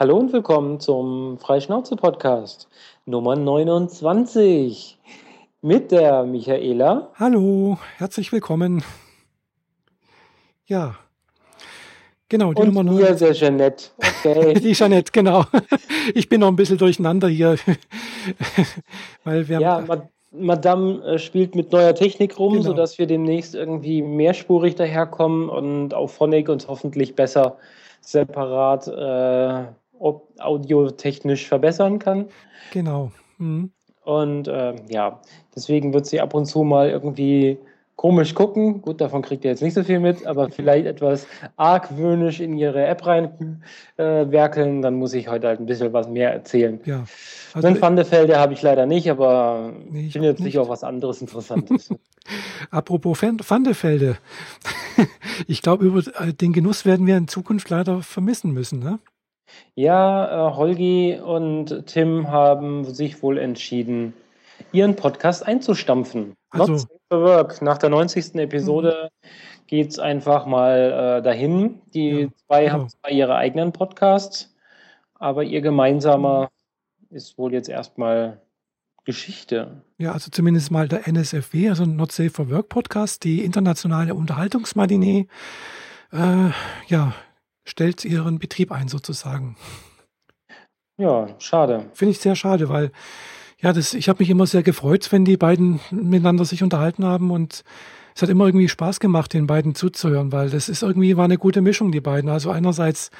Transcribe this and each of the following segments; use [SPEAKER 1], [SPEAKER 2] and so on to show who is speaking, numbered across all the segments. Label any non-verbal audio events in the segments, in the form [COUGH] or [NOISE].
[SPEAKER 1] Hallo und willkommen zum Freischnauze-Podcast Nummer 29 mit der Michaela.
[SPEAKER 2] Hallo, herzlich willkommen. Ja, genau,
[SPEAKER 1] die und Nummer 29. der Jeanette.
[SPEAKER 2] Okay. [LAUGHS] die Jeanette, genau. Ich bin noch ein bisschen durcheinander hier. [LAUGHS]
[SPEAKER 1] Weil wir ja, Madame äh, spielt mit neuer Technik rum, genau. sodass wir demnächst irgendwie mehrspurig daherkommen und auf Phonic uns hoffentlich besser separat äh, audiotechnisch verbessern kann.
[SPEAKER 2] Genau. Mhm.
[SPEAKER 1] Und äh, ja, deswegen wird sie ab und zu mal irgendwie komisch gucken. Gut, davon kriegt ihr jetzt nicht so viel mit, aber vielleicht etwas argwöhnisch in ihre App rein äh, werkeln. Dann muss ich heute halt ein bisschen was mehr erzählen.
[SPEAKER 2] Ja.
[SPEAKER 1] Also, Einen Pfandefelde habe ich leider nicht, aber nee, ich finde jetzt nicht auch was anderes Interessantes. [LAUGHS]
[SPEAKER 2] Apropos Pfandefelde. [LAUGHS] ich glaube, über äh, den Genuss werden wir in Zukunft leider vermissen müssen. Ne?
[SPEAKER 1] Ja, äh, Holgi und Tim haben sich wohl entschieden, ihren Podcast einzustampfen.
[SPEAKER 2] Also, Not safe
[SPEAKER 1] for work. Nach der 90. Episode mhm. geht es einfach mal äh, dahin. Die ja, zwei genau. haben zwar ihre eigenen Podcasts, aber ihr gemeinsamer mhm. ist wohl jetzt erstmal Geschichte.
[SPEAKER 2] Ja, also zumindest mal der NSFW, also Not Safe for Work Podcast, die internationale Unterhaltungsmatinee. Äh, ja, stellt ihren Betrieb ein sozusagen.
[SPEAKER 1] Ja, schade.
[SPEAKER 2] Finde ich sehr schade, weil ja, das, ich habe mich immer sehr gefreut, wenn die beiden miteinander sich unterhalten haben und es hat immer irgendwie Spaß gemacht, den beiden zuzuhören, weil das ist irgendwie war eine gute Mischung, die beiden. Also einerseits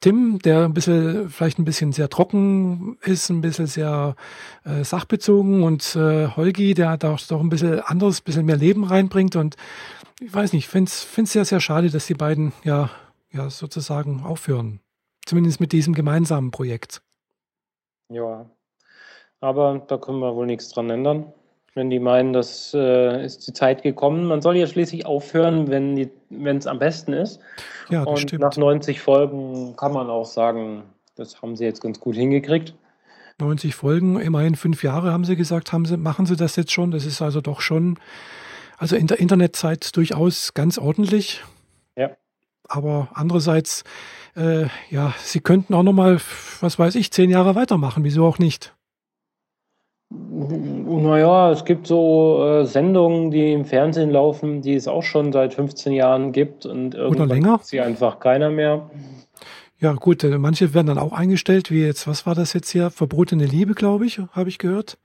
[SPEAKER 2] Tim, der ein bisschen, vielleicht ein bisschen sehr trocken ist, ein bisschen sehr äh, sachbezogen und äh, Holgi, der da doch ein bisschen anderes, ein bisschen mehr Leben reinbringt und ich weiß nicht, finde es sehr, sehr schade, dass die beiden ja ja sozusagen aufhören. Zumindest mit diesem gemeinsamen Projekt.
[SPEAKER 1] Ja, aber da können wir wohl nichts dran ändern. Wenn die meinen, das äh, ist die Zeit gekommen. Man soll ja schließlich aufhören, wenn es am besten ist.
[SPEAKER 2] Ja, das
[SPEAKER 1] Und
[SPEAKER 2] stimmt.
[SPEAKER 1] nach 90 Folgen kann man auch sagen, das haben sie jetzt ganz gut hingekriegt.
[SPEAKER 2] 90 Folgen, immerhin fünf Jahre haben sie gesagt, haben sie, machen sie das jetzt schon. Das ist also doch schon, also in der Internetzeit durchaus ganz ordentlich. Aber andererseits, äh, ja, sie könnten auch noch mal, was weiß ich, zehn Jahre weitermachen. Wieso auch nicht?
[SPEAKER 1] Naja, es gibt so äh, Sendungen, die im Fernsehen laufen, die es auch schon seit 15 Jahren gibt und
[SPEAKER 2] irgendwann Oder länger?
[SPEAKER 1] sie einfach keiner mehr.
[SPEAKER 2] Ja, gut, äh, manche werden dann auch eingestellt, wie jetzt, was war das jetzt hier? Verbotene Liebe, glaube ich, habe ich gehört.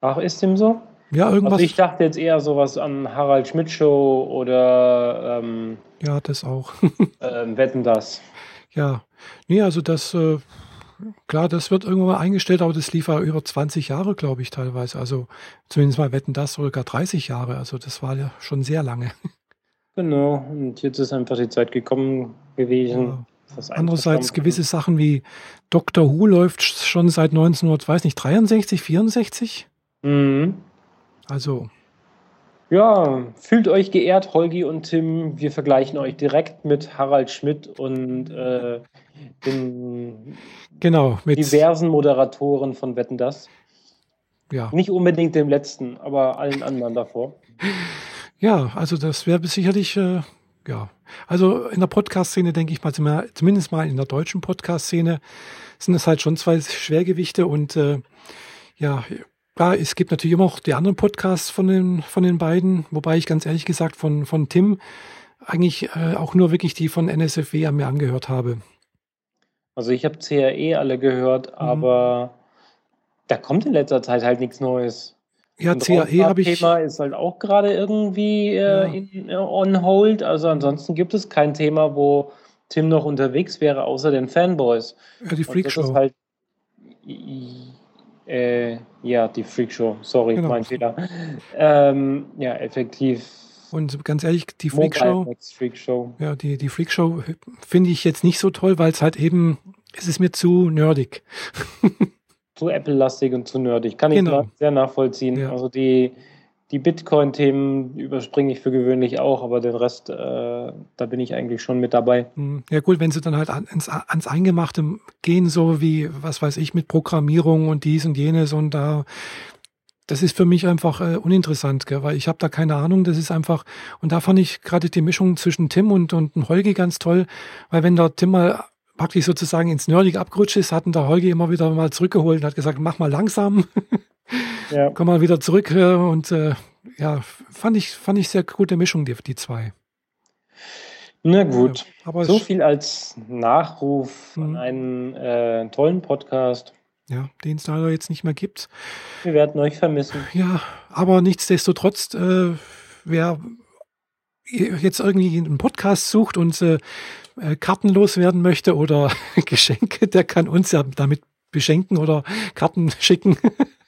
[SPEAKER 1] Ach, ist dem so?
[SPEAKER 2] Ja, irgendwas. Also
[SPEAKER 1] ich dachte jetzt eher sowas an Harald Schmidt Show oder ähm,
[SPEAKER 2] ja, das auch. [LAUGHS]
[SPEAKER 1] ähm, wetten das.
[SPEAKER 2] Ja, nee, also das, äh, klar, das wird irgendwann mal eingestellt, aber das lief ja über 20 Jahre, glaube ich, teilweise. Also zumindest mal wetten das sogar 30 Jahre. Also das war ja schon sehr lange. [LAUGHS]
[SPEAKER 1] Genau, und jetzt ist einfach die Zeit gekommen gewesen.
[SPEAKER 2] Ja. Andererseits gewisse Sachen wie Dr. Who läuft schon seit 1963, 64.
[SPEAKER 1] Mhm.
[SPEAKER 2] Also.
[SPEAKER 1] Ja, fühlt euch geehrt, Holgi und Tim. Wir vergleichen euch direkt mit Harald Schmidt und äh, den
[SPEAKER 2] genau, mit
[SPEAKER 1] diversen Moderatoren von Wetten das.
[SPEAKER 2] Ja.
[SPEAKER 1] Nicht unbedingt dem letzten, aber allen anderen davor. [LAUGHS]
[SPEAKER 2] Ja, also das wäre sicherlich, äh, ja. Also in der Podcast-Szene denke ich mal, zumindest mal in der deutschen Podcast-Szene sind es halt schon zwei Schwergewichte und äh, ja, Klar, es gibt natürlich immer auch die anderen Podcasts von den, von den beiden, wobei ich ganz ehrlich gesagt von, von Tim eigentlich äh, auch nur wirklich die von NSFW an mir angehört habe.
[SPEAKER 1] Also ich habe CRE alle gehört, mhm. aber da kommt in letzter Zeit halt nichts Neues.
[SPEAKER 2] Ja, CAE habe ich.
[SPEAKER 1] Thema ist halt auch gerade irgendwie äh, ja. in, äh, on hold. Also ansonsten gibt es kein Thema, wo Tim noch unterwegs wäre, außer den Fanboys.
[SPEAKER 2] Ja, die Freakshow.
[SPEAKER 1] Halt, äh, ja, die Freakshow, sorry, genau. mein Fehler. Ähm, ja, effektiv.
[SPEAKER 2] Und ganz ehrlich, die Freakshow, Freakshow. Ja, die, die Freakshow finde ich jetzt nicht so toll, weil es halt eben, es ist mir zu nerdig. [LAUGHS]
[SPEAKER 1] zu Apple-lastig und zu nerdig. Kann ich genau. sehr nachvollziehen. Ja. Also die, die Bitcoin-Themen überspringe ich für gewöhnlich auch, aber den Rest, äh, da bin ich eigentlich schon mit dabei.
[SPEAKER 2] Hm. Ja gut, wenn sie dann halt ans, ans Eingemachte gehen, so wie, was weiß ich, mit Programmierung und dies und jenes und da, das ist für mich einfach äh, uninteressant, gell? weil ich habe da keine Ahnung, das ist einfach, und da fand ich gerade die Mischung zwischen Tim und, und Holgi ganz toll, weil wenn der Tim mal praktisch sozusagen ins Nerdige abgerutscht ist, hatten der Holger immer wieder mal zurückgeholt und hat gesagt, mach mal langsam. [LAUGHS] Ja. Komm mal wieder zurück. Äh, und äh, ja, fand ich, fand ich sehr gute Mischung, die, die zwei.
[SPEAKER 1] Na gut, aber so viel als Nachruf an mhm. einen äh, tollen Podcast.
[SPEAKER 2] Ja, den es leider jetzt nicht mehr gibt.
[SPEAKER 1] Wir werden euch vermissen.
[SPEAKER 2] Ja, aber nichtsdestotrotz, äh, wer jetzt irgendwie einen Podcast sucht und äh, äh Karten loswerden möchte oder [LAUGHS] Geschenke, der kann uns ja damit beschenken oder Karten schicken. [LAUGHS]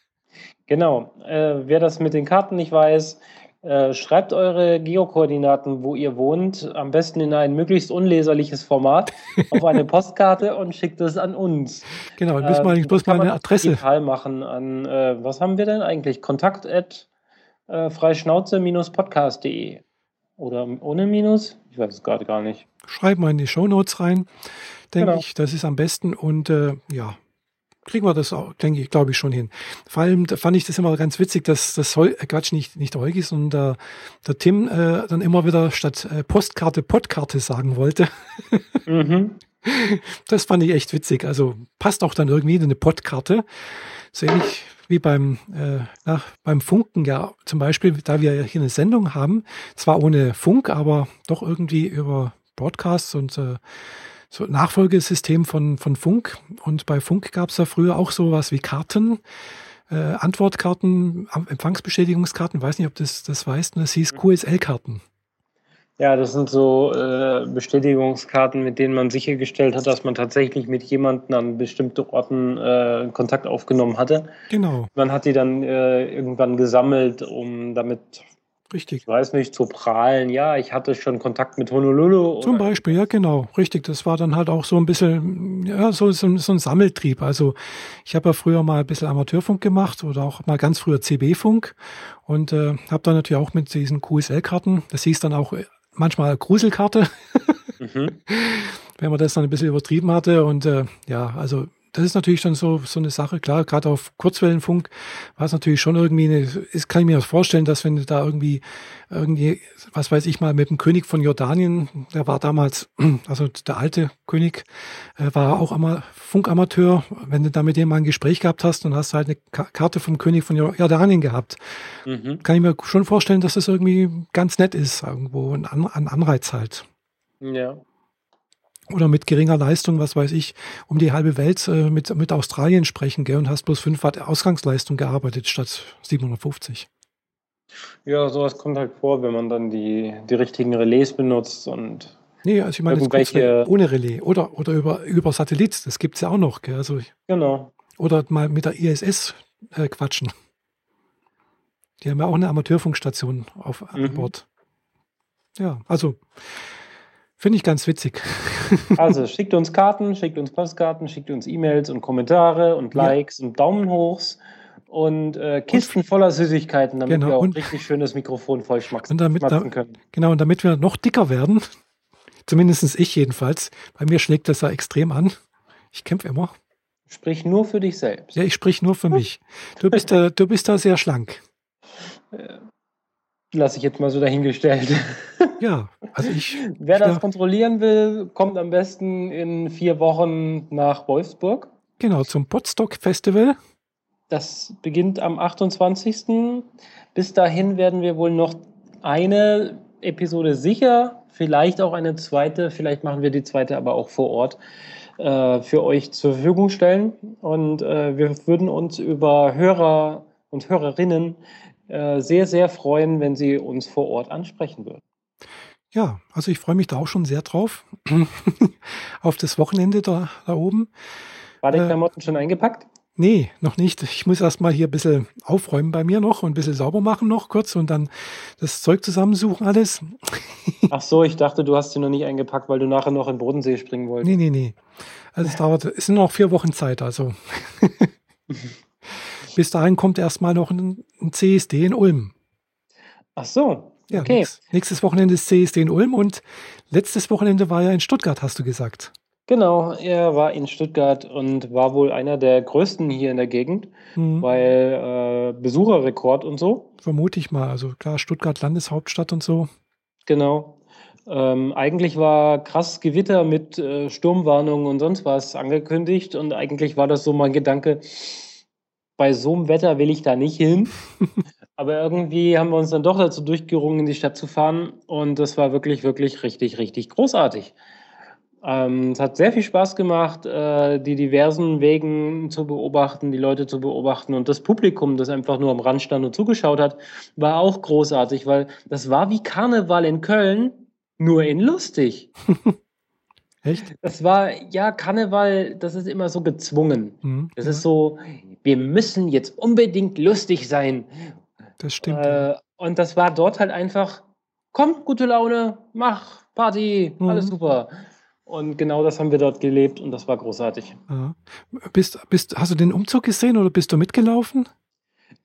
[SPEAKER 1] genau. Äh, wer das mit den Karten nicht weiß, äh, schreibt eure Geokoordinaten, wo ihr wohnt, am besten in ein möglichst unleserliches Format [LAUGHS] auf eine Postkarte und schickt es an uns.
[SPEAKER 2] Genau, ich muss mal, ich muss mal eine Adresse.
[SPEAKER 1] Digital machen an, äh, was haben wir denn eigentlich? Kontakt at äh, freischnauze-podcast.de oder ohne Minus? Ich weiß es gerade gar nicht.
[SPEAKER 2] Schreibt mal in die Shownotes rein, denke genau. ich, das ist am besten und äh, ja, kriegen wir das auch, denke ich, glaube ich, schon hin. Vor allem fand ich das immer ganz witzig, dass das äh, Quatsch nicht, nicht Holgi, sondern der, der Tim äh, dann immer wieder statt äh, Postkarte Podkarte sagen wollte. Mhm. [LAUGHS] Das fand ich echt witzig. Also passt auch dann irgendwie in eine Podkarte. So ähnlich wie beim, äh, nach, beim Funken ja zum Beispiel, da wir hier eine Sendung haben, zwar ohne Funk, aber doch irgendwie über Broadcasts und äh, so Nachfolgesystem von, von Funk. Und bei Funk gab es da früher auch sowas wie Karten, äh, Antwortkarten, Empfangsbestätigungskarten, weiß nicht, ob das das weißt, das hieß QSL-Karten.
[SPEAKER 1] Ja, das sind so äh, Bestätigungskarten, mit denen man sichergestellt hat, dass man tatsächlich mit jemandem an bestimmten Orten äh, Kontakt aufgenommen hatte.
[SPEAKER 2] Genau.
[SPEAKER 1] Man hat die dann äh, irgendwann gesammelt, um damit
[SPEAKER 2] Richtig.
[SPEAKER 1] Ich weiß nicht, zu prahlen, ja, ich hatte schon Kontakt mit Honolulu.
[SPEAKER 2] Zum Beispiel, ja, genau, richtig. Das war dann halt auch so ein bisschen, ja, so, so, so ein Sammeltrieb. Also ich habe ja früher mal ein bisschen Amateurfunk gemacht oder auch mal ganz früher CB-Funk und äh, habe dann natürlich auch mit diesen QSL-Karten, das hieß dann auch manchmal Gruselkarte, mhm. [LAUGHS] wenn man das dann ein bisschen übertrieben hatte. Und äh, ja, also das ist natürlich dann so, so eine Sache, klar, gerade auf Kurzwellenfunk war es natürlich schon irgendwie eine, ist, kann ich mir vorstellen, dass wenn du da irgendwie, irgendwie, was weiß ich mal, mit dem König von Jordanien, der war damals, [CLEARS THROAT] also der alte König, äh, war auch einmal Funkamateur, wenn du da mit dem mal ein Gespräch gehabt hast, dann hast halt eine Karte vom König von Jordanien gehabt. Mhm. Kann ich mir schon vorstellen, dass das irgendwie ganz nett ist, irgendwo, ein, ein Anreiz halt.
[SPEAKER 1] Ja
[SPEAKER 2] oder mit geringer Leistung, was weiß ich, um die halbe Welt äh, mit, mit Australien sprechen, gell, und hast bloß 5 Watt Ausgangsleistung gearbeitet statt 750.
[SPEAKER 1] Ja, sowas kommt halt vor, wenn man dann die, die richtigen Relais benutzt und.
[SPEAKER 2] Nee, also ich meine, irgendwelche... ohne Relais oder, oder über, über Satellit, das gibt es ja auch noch. Gell? Also
[SPEAKER 1] genau.
[SPEAKER 2] Oder mal mit der ISS äh, quatschen. Die haben ja auch eine Amateurfunkstation auf mhm. an Bord. Ja, also Finde ich ganz witzig. [LAUGHS]
[SPEAKER 1] Also schickt uns Karten, schickt uns Postkarten, schickt uns E-Mails und Kommentare und Likes ja. und Daumen hochs und äh, Kisten und, voller Süßigkeiten, damit genau, wir auch und, richtig schönes Mikrofon voll schmatzen,
[SPEAKER 2] damit, können. Genau, und damit wir noch dicker werden, [LAUGHS] zumindest ich jedenfalls, bei mir schlägt das ja extrem an. Ich kämpfe immer.
[SPEAKER 1] Sprich nur für dich selbst.
[SPEAKER 2] Ja, ich sprich nur für mich. Du bist da, du bist da sehr schlank. [LAUGHS]
[SPEAKER 1] Lasse ich jetzt mal so dahingestellt.
[SPEAKER 2] Ja, also ich.
[SPEAKER 1] Wer das kontrollieren will, kommt am besten in vier Wochen nach Wolfsburg.
[SPEAKER 2] Genau, zum Potsdok Festival.
[SPEAKER 1] Das beginnt am 28. Bis dahin werden wir wohl noch eine Episode sicher, vielleicht auch eine zweite, vielleicht machen wir die zweite aber auch vor Ort äh, für euch zur Verfügung stellen. Und äh, wir würden uns über Hörer und Hörerinnen äh, sehr, sehr freuen, wenn Sie uns vor Ort ansprechen würden.
[SPEAKER 2] Ja, also ich freue mich da auch schon sehr drauf. [CLEARS THROAT] auf das Wochenende da, da oben.
[SPEAKER 1] War die äh, Klamotten schon eingepackt?
[SPEAKER 2] Nee, noch nicht. Ich muss erstmal hier ein bisschen aufräumen bei mir noch und ein bisschen sauber machen noch kurz und dann das Zeug zusammensuchen alles. [LAUGHS]
[SPEAKER 1] Ach so, ich dachte, du hast sie noch nicht eingepackt, weil du nachher noch in den Bodensee springen wolltest.
[SPEAKER 2] Nee, nee, nee. Also es dauert, es sind noch vier Wochen Zeit, also. [LAUGHS] Bis dahin kommt erstmal noch ein, ein CSD in Ulm.
[SPEAKER 1] Ach so.
[SPEAKER 2] Ja, okay. Nächstes, nächstes Wochenende ist CSD in Ulm und letztes Wochenende war er in Stuttgart, hast du gesagt.
[SPEAKER 1] Genau, er war in Stuttgart und war wohl einer der größten hier in der Gegend, mhm. weil äh, Besucherrekord und so.
[SPEAKER 2] Vermute ich mal. Also klar, Stuttgart Landeshauptstadt und so.
[SPEAKER 1] Genau. Ähm, eigentlich war krass Gewitter mit äh, Sturmwarnung und sonst was angekündigt und eigentlich war das so mein Gedanke, bei so einem Wetter will ich da nicht hin. [LAUGHS] Aber irgendwie haben wir uns dann doch dazu durchgerungen, in die Stadt zu fahren und das war wirklich, wirklich richtig, richtig großartig. Ähm, es hat sehr viel Spaß gemacht, äh, die diversen Wegen zu beobachten, die Leute zu beobachten und das Publikum, das einfach nur am Rand stand und zugeschaut hat, war auch großartig, weil das war wie Karneval in Köln, nur in lustig. [LAUGHS] Echt? Das war, ja, Karneval, das ist immer so gezwungen. Mhm, das ist so, wir müssen jetzt unbedingt lustig sein.
[SPEAKER 2] Das stimmt. Äh,
[SPEAKER 1] und das war dort halt einfach, komm, gute Laune, mach Party, mhm. alles super. Und genau das haben wir dort gelebt und das war großartig.
[SPEAKER 2] Ja. Bist, bist, hast du den Umzug gesehen oder bist du mitgelaufen?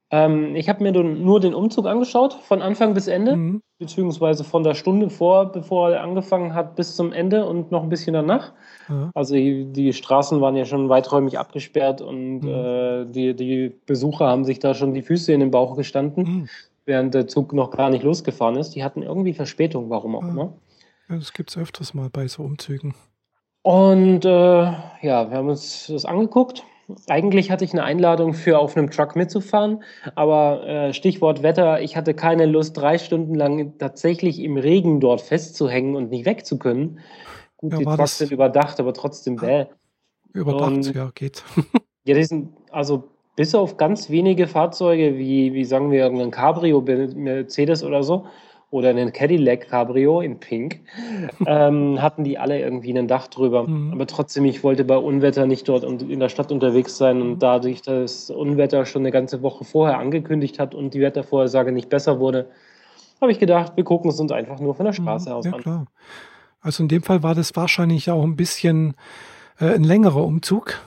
[SPEAKER 1] Ähm, ich habe mir nur den Umzug angeschaut, von Anfang bis Ende, mhm. beziehungsweise von der Stunde vor, bevor er angefangen hat, bis zum Ende und noch ein bisschen danach. Ja. Also die, Straßen waren ja schon weiträumig abgesperrt und mhm. äh, die, die, Besucher haben sich da schon die Füße in den Bauch gestanden, mhm. während der Zug noch gar nicht losgefahren ist. Die hatten irgendwie Verspätung, warum auch immer.
[SPEAKER 2] Ja, das gibt es öfters mal bei so Umzügen.
[SPEAKER 1] Und äh, ja, wir haben uns das angeguckt. Eigentlich hatte ich eine Einladung für auf einem Truck mitzufahren, aber äh, Stichwort Wetter, ich hatte keine Lust, drei Stunden lang tatsächlich im Regen dort festzuhängen und nicht weg zu können. Gut, ja, die Trucks sind überdacht, aber trotzdem bäh.
[SPEAKER 2] Überdacht, und, ja, geht. [LAUGHS]
[SPEAKER 1] ja, die sind, also bis auf ganz wenige Fahrzeuge, wie, wie sagen wir, ein Cabrio, Mercedes oder so, oder einen Cadillac Cabrio in Pink, ähm, [LAUGHS] hatten die alle irgendwie ein Dach drüber. Mhm. Aber trotzdem, ich wollte bei Unwetter nicht dort in der Stadt unterwegs sein und mhm. dadurch, dass Unwetter schon eine ganze Woche vorher angekündigt hat und die Wettervorhersage nicht besser wurde, habe ich gedacht, wir gucken es uns einfach nur von der mhm. Straße mhm. aus
[SPEAKER 2] ja, an. Klar. Also in dem Fall war das wahrscheinlich auch ein bisschen äh, ein längerer Umzug.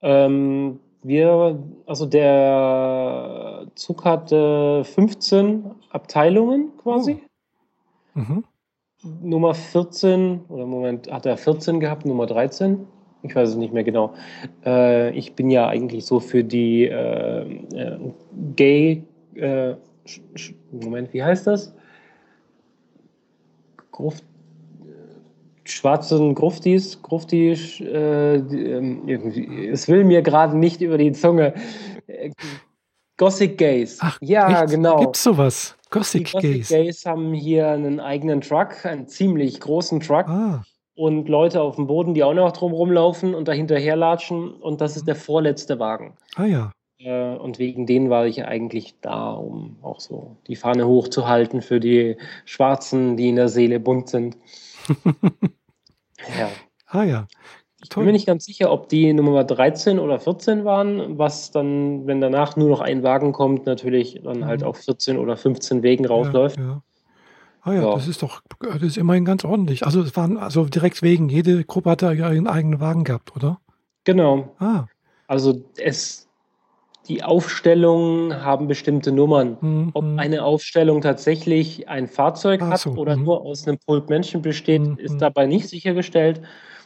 [SPEAKER 1] Ähm, wir, also der Zug hatte 15 Abteilungen quasi. Oh. Mhm. Nummer 14, oder Moment, hat er 14 gehabt, Nummer 13? Ich weiß es nicht mehr genau. Äh, ich bin ja eigentlich so für die äh, äh, Gay, äh, Moment, wie heißt das? Gruft, schwarzen Gruftis, Gruftis, äh, ähm, es will mir gerade nicht über die Zunge. Gothic Gays.
[SPEAKER 2] Ach, ja, echt? genau. Gibt's sowas? Gothic, die Gothic Gays.
[SPEAKER 1] Gays haben hier einen eigenen Truck, einen ziemlich großen Truck. Ah. Und Leute auf dem Boden, die auch noch drum rumlaufen und dahinter latschen. Und das ist der vorletzte Wagen.
[SPEAKER 2] Ah ja.
[SPEAKER 1] Äh, und wegen denen war ich eigentlich da, um auch so die Fahne hochzuhalten für die Schwarzen, die in der Seele bunt sind. [LAUGHS]
[SPEAKER 2] Ja. Ah ja.
[SPEAKER 1] Ich bin mir nicht ganz sicher, ob die Nummer 13 oder 14 waren, was dann, wenn danach nur noch ein Wagen kommt, natürlich dann halt mhm. auf 14 oder 15 Wegen rausläuft. Ja, ja.
[SPEAKER 2] Ah ja, ja, das ist doch, das ist immerhin ganz ordentlich. Also es waren also direkt wegen, jede Gruppe hatte ihren eigenen Wagen gehabt, oder?
[SPEAKER 1] Genau. Ah. Also es, die Aufstellungen haben bestimmte Nummern. Mhm. Ob mhm. eine Aufstellung tatsächlich ein Fahrzeug Ach hat so, oder mhm. nur aus einem Pulk Menschen besteht, mhm. ist dabei nicht sichergestellt.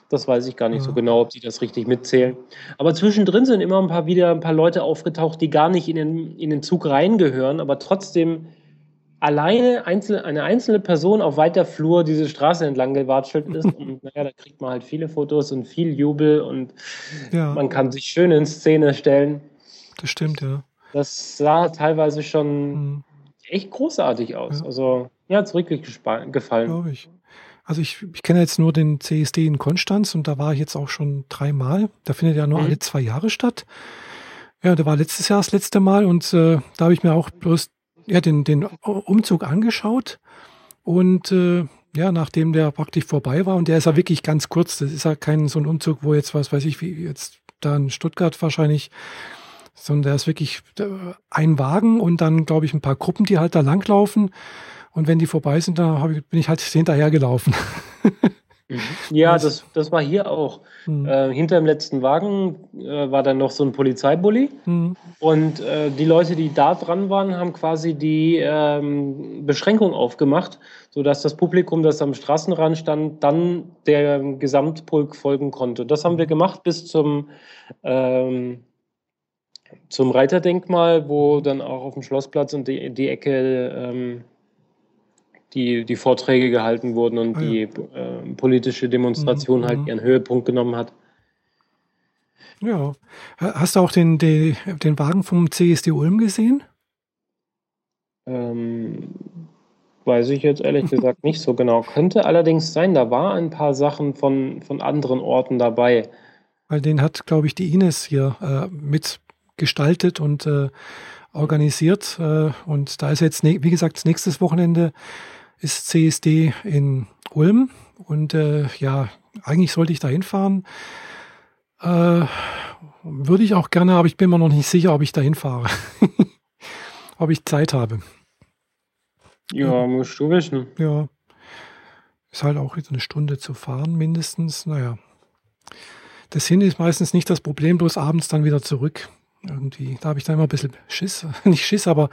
[SPEAKER 1] Das weiß ich gar nicht ja. so genau, ob die das richtig mitzählen. Aber zwischendrin sind immer ein paar wieder ein paar Leute aufgetaucht, die gar nicht in den, in den Zug reingehören, aber trotzdem alleine einzel, eine einzelne Person auf weiter Flur diese Straße entlang gewatschelt ist. [LAUGHS] Und naja, da kriegt man halt viele Fotos und viel Jubel und ja. man kann sich schön in Szene stellen.
[SPEAKER 2] Das stimmt, ja.
[SPEAKER 1] Das sah teilweise schon mhm. echt großartig aus. Ja. Also, hat es wirklich gefallen.
[SPEAKER 2] Glaube ich. Also ich, ich kenne jetzt nur den CSD in Konstanz und da war ich jetzt auch schon dreimal. Da findet ja nur mhm. alle zwei Jahre statt. Ja, da war letztes Jahr das letzte Mal und äh, da habe ich mir auch bloß ja, den, den Umzug angeschaut. Und äh, ja, nachdem der praktisch vorbei war, und der ist ja wirklich ganz kurz, das ist ja kein so ein Umzug, wo jetzt, was weiß ich, wie jetzt da in Stuttgart wahrscheinlich sondern der ist wirklich äh, ein Wagen und dann, glaube ich, ein paar Gruppen, die halt da langlaufen. Und wenn die vorbei sind, dann bin ich halt hinterher gelaufen.
[SPEAKER 1] Mhm. ja, das, das war hier auch. Mhm. Äh, hinter dem letzten Wagen äh, war dann noch so ein Polizeibully. Mhm. Und äh, die Leute, die da dran waren, haben quasi die ähm, Beschränkung aufgemacht, sodass das Publikum, das am Straßenrand stand, dann der Gesamtpulk folgen konnte. Das haben wir gemacht bis zum ähm, zum Reiterdenkmal, wo dann auch auf dem Schlossplatz und die, die Ecke ähm, die, die Vorträge gehalten wurden und ah, ja. die äh, politische Demonstration mhm. halt mhm. ihren Höhepunkt genommen hat.
[SPEAKER 2] Ja. Hast du auch den, den, den Wagen vom CSD Ulm gesehen?
[SPEAKER 1] Ähm, weiß ich jetzt ehrlich gesagt nicht so genau. Könnte allerdings sein, da war ein paar Sachen von, von anderen Orten dabei.
[SPEAKER 2] Weil den hat, glaube ich, die Ines hier äh, mitgestaltet und äh, organisiert. Äh, und da ist jetzt, wie gesagt, nächstes Wochenende ist CSD in Ulm. Und äh, ja, eigentlich sollte ich da hinfahren. Äh, würde ich auch gerne, aber ich bin mir noch nicht sicher, ob ich dahin fahre. [LAUGHS] ob ich Zeit habe.
[SPEAKER 1] Ja, musst du wissen.
[SPEAKER 2] Ja. Ist halt auch wieder eine Stunde zu fahren, mindestens. Naja. Das Hin ist meistens nicht das Problem, bloß abends dann wieder zurück. Irgendwie, da habe ich dann immer ein bisschen Schiss. [LAUGHS] nicht Schiss, aber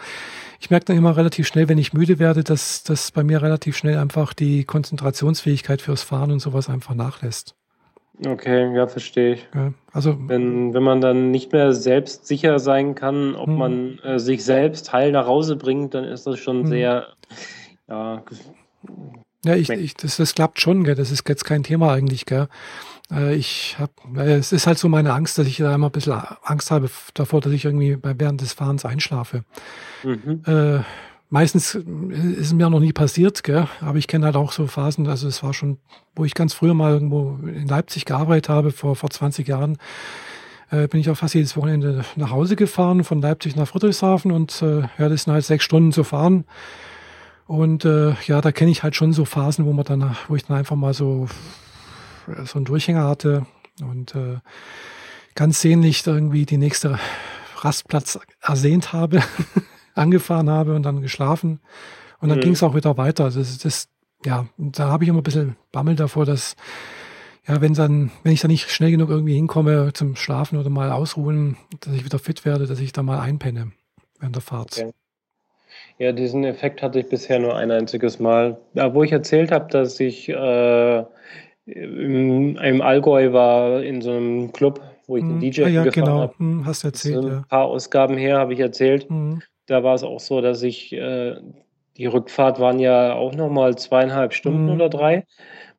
[SPEAKER 2] ich merke dann immer relativ schnell, wenn ich müde werde, dass, dass bei mir relativ schnell einfach die Konzentrationsfähigkeit fürs Fahren und sowas einfach nachlässt.
[SPEAKER 1] Okay, ja, verstehe ich. Also, wenn, wenn man dann nicht mehr selbst sicher sein kann, ob hm. man äh, sich selbst heil nach Hause bringt, dann ist das schon hm. sehr, ja.
[SPEAKER 2] Ja, ich, ich, das, das klappt schon, gell? das ist jetzt kein Thema eigentlich. Gell? Äh, ich habe, äh, es ist halt so meine Angst, dass ich da immer ein bisschen Angst habe davor, dass ich irgendwie während des Fahrens einschlafe. Mhm. Äh, meistens ist es mir noch nie passiert, gell? aber ich kenne halt auch so Phasen, also es war schon, wo ich ganz früher mal irgendwo in Leipzig gearbeitet habe, vor, vor 20 Jahren, äh, bin ich auch fast jedes Wochenende nach Hause gefahren, von Leipzig nach Friedrichshafen und äh, ja, das sind halt sechs Stunden zu fahren. Und äh, ja, da kenne ich halt schon so Phasen, wo man dann, wo ich dann einfach mal so, so einen Durchhänger hatte und äh, ganz sehnlich irgendwie die nächste Rastplatz ersehnt habe. [LAUGHS] angefahren habe und dann geschlafen. Und dann mhm. ging es auch wieder weiter. Also das, das ja, da habe ich immer ein bisschen Bammel davor, dass, ja, wenn dann, wenn ich da nicht schnell genug irgendwie hinkomme zum Schlafen oder mal ausruhen, dass ich wieder fit werde, dass ich da mal einpenne während der Fahrt. Okay.
[SPEAKER 1] Ja, diesen Effekt hatte ich bisher nur ein einziges Mal. Ja, wo ich erzählt habe, dass ich äh, im, im Allgäu war in so einem Club, wo ich den hm. DJ ah, ja, gefahren genau. habe.
[SPEAKER 2] Hm, hast du erzählt,
[SPEAKER 1] so ein ja. paar Ausgaben her habe ich erzählt. Mhm da war es auch so, dass ich, äh, die Rückfahrt waren ja auch nochmal zweieinhalb Stunden mhm. oder drei.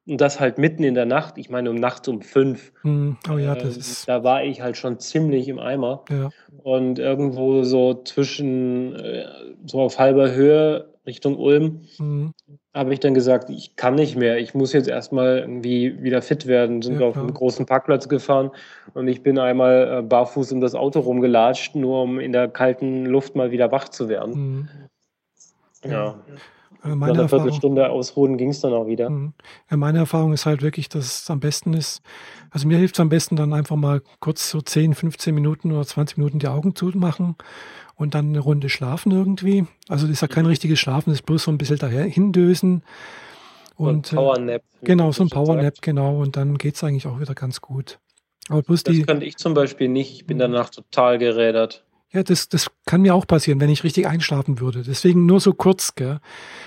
[SPEAKER 1] Und das halt mitten in der Nacht, ich meine um nachts um fünf.
[SPEAKER 2] Mhm. Oh ja, das äh, ist.
[SPEAKER 1] Da war ich halt schon ziemlich im Eimer. Ja. Und irgendwo so zwischen, äh, so auf halber Höhe Richtung Ulm, mhm. Habe ich dann gesagt, ich kann nicht mehr. Ich muss jetzt erstmal irgendwie wieder fit werden. Sind ja, wir auf einem großen Parkplatz gefahren und ich bin einmal äh, barfuß um das Auto rumgelatscht, nur um in der kalten Luft mal wieder wach zu werden. Mhm. Ja. Also meine Nach einer Viertelstunde ausruhen ging es dann auch wieder. Mhm.
[SPEAKER 2] Ja, meine Erfahrung ist halt wirklich, dass es am besten ist. Also mir hilft es am besten dann einfach mal kurz so 10, 15 Minuten oder 20 Minuten die Augen zu machen und dann eine Runde schlafen irgendwie. Also das ist ja kein richtiges Schlafen, das ist bloß so ein bisschen daher hindösen. Und,
[SPEAKER 1] so ein Powernap.
[SPEAKER 2] Äh, genau, so ein Powernap, genau. Und dann geht es eigentlich auch wieder ganz gut.
[SPEAKER 1] Aber bloß das die, könnte ich zum Beispiel nicht. Ich bin mhm. danach total gerädert.
[SPEAKER 2] Ja, das, das kann mir auch passieren, wenn ich richtig einschlafen würde. Deswegen nur so kurz, gell?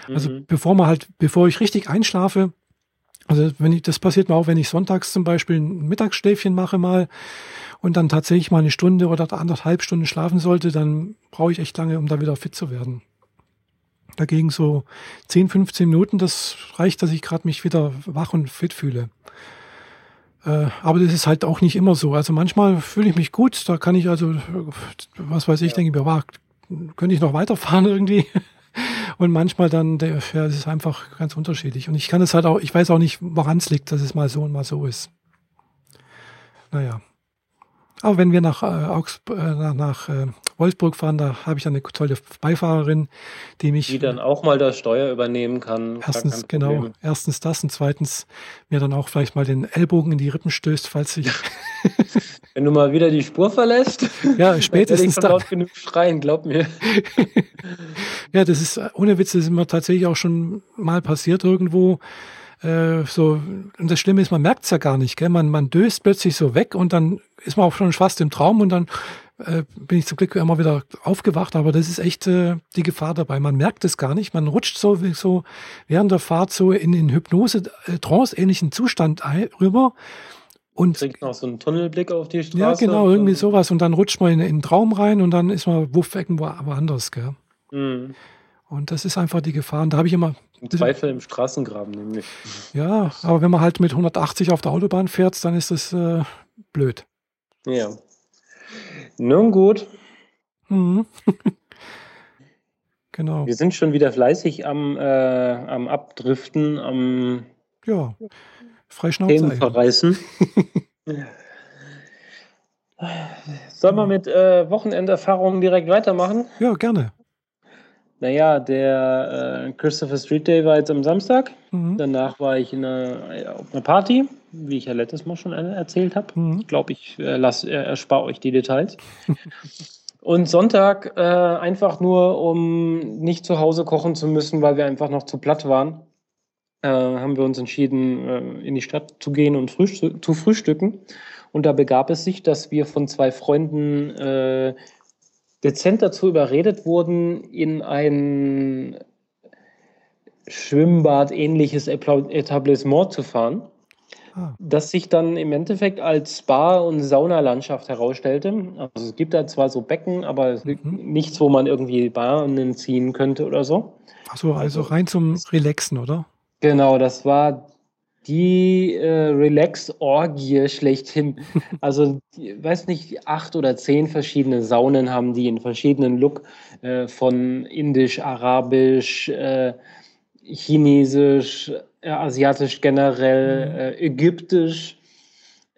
[SPEAKER 2] Also mhm. bevor man halt, bevor ich richtig einschlafe, also wenn ich, das passiert mir auch, wenn ich sonntags zum Beispiel ein Mittagsschläfchen mache mal und dann tatsächlich mal eine Stunde oder anderthalb Stunden schlafen sollte, dann brauche ich echt lange, um da wieder fit zu werden. Dagegen so 10, 15 Minuten, das reicht, dass ich gerade mich wieder wach und fit fühle. Äh, aber das ist halt auch nicht immer so. Also manchmal fühle ich mich gut, da kann ich also, was weiß ich, ja. denke ich mir, könnte ich noch weiterfahren [LAUGHS] irgendwie. Und manchmal dann, der, ja, das ist einfach ganz unterschiedlich. Und ich kann es halt auch, ich weiß auch nicht, woran es liegt, dass es mal so und mal so ist. Naja. Aber wenn wir nach, äh, Augsburg, äh, nach, äh, Wolfsburg fahren, da habe ich eine tolle Beifahrerin, die mich.
[SPEAKER 1] Die dann auch mal das Steuer übernehmen kann.
[SPEAKER 2] Erstens, genau. Erstens das und zweitens mir dann auch vielleicht mal den Ellbogen in die Rippen stößt, falls ich. [LAUGHS]
[SPEAKER 1] Wenn du mal wieder die Spur verlässt. [LAUGHS]
[SPEAKER 2] Ja, spätestens
[SPEAKER 1] dann. laut genug schreien, glaub mir. [LAUGHS]
[SPEAKER 2] ja, das ist, ohne Witz, das ist mir tatsächlich auch schon mal passiert irgendwo. Äh, so, und das Schlimme ist, man merkt es ja gar nicht, gell? Man, man döst plötzlich so weg und dann ist man auch schon fast im Traum und dann äh, bin ich zum Glück immer wieder aufgewacht, aber das ist echt äh, die Gefahr dabei. Man merkt es gar nicht. Man rutscht so, so während der Fahrt so in den Hypnose, äh, Trance-ähnlichen Zustand rüber. Und
[SPEAKER 1] kriegt noch so einen Tunnelblick auf die Straße.
[SPEAKER 2] Ja, genau, irgendwie sowas. Und dann rutscht man in, in einen Traum rein und dann ist man wuff irgendwo woanders, gell? Mhm. Und das ist einfach die Gefahr. Und da habe ich immer.
[SPEAKER 1] Im Zweifel im Straßengraben nämlich.
[SPEAKER 2] Ja, aber wenn man halt mit 180 auf der Autobahn fährt, dann ist das äh, blöd.
[SPEAKER 1] Ja. Nun gut.
[SPEAKER 2] Mhm. [LAUGHS] genau.
[SPEAKER 1] Wir sind schon wieder fleißig am, äh, am Abdriften, am
[SPEAKER 2] ja, Freischnauze.
[SPEAKER 1] Themen verreißen. [LAUGHS] Sollen wir mit äh, Wochenenderfahrungen direkt weitermachen?
[SPEAKER 2] Ja, gerne.
[SPEAKER 1] Naja, der äh, Christopher Street Day war jetzt am Samstag. Mhm. Danach war ich in einer, auf einer Party, wie ich ja letztes Mal schon erzählt habe. Mhm. Ich glaube, ich äh, lass, äh, erspare euch die Details. [LAUGHS] Und Sonntag äh, einfach nur, um nicht zu Hause kochen zu müssen, weil wir einfach noch zu platt waren, äh, haben wir uns entschieden, äh, in die Stadt zu gehen und frühstü zu frühstücken. Und da begab es sich, dass wir von zwei Freunden äh, dezent dazu überredet wurden, in ein Schwimmbad-ähnliches Etablissement zu fahren, ah. das sich dann im Endeffekt als Spa- und Saunalandschaft herausstellte. Also es gibt da zwar so Becken, aber mhm. nichts, wo man irgendwie Bahnen ziehen könnte oder so.
[SPEAKER 2] Achso, also rein zum Relaxen, oder?
[SPEAKER 1] Genau, das war die äh, Relax-Orgie schlechthin. [LAUGHS] Also, ich weiß nicht, acht oder zehn verschiedene Saunen haben die in verschiedenen Look äh, von indisch, arabisch, äh, chinesisch, äh, asiatisch generell, mhm. äh, ägyptisch.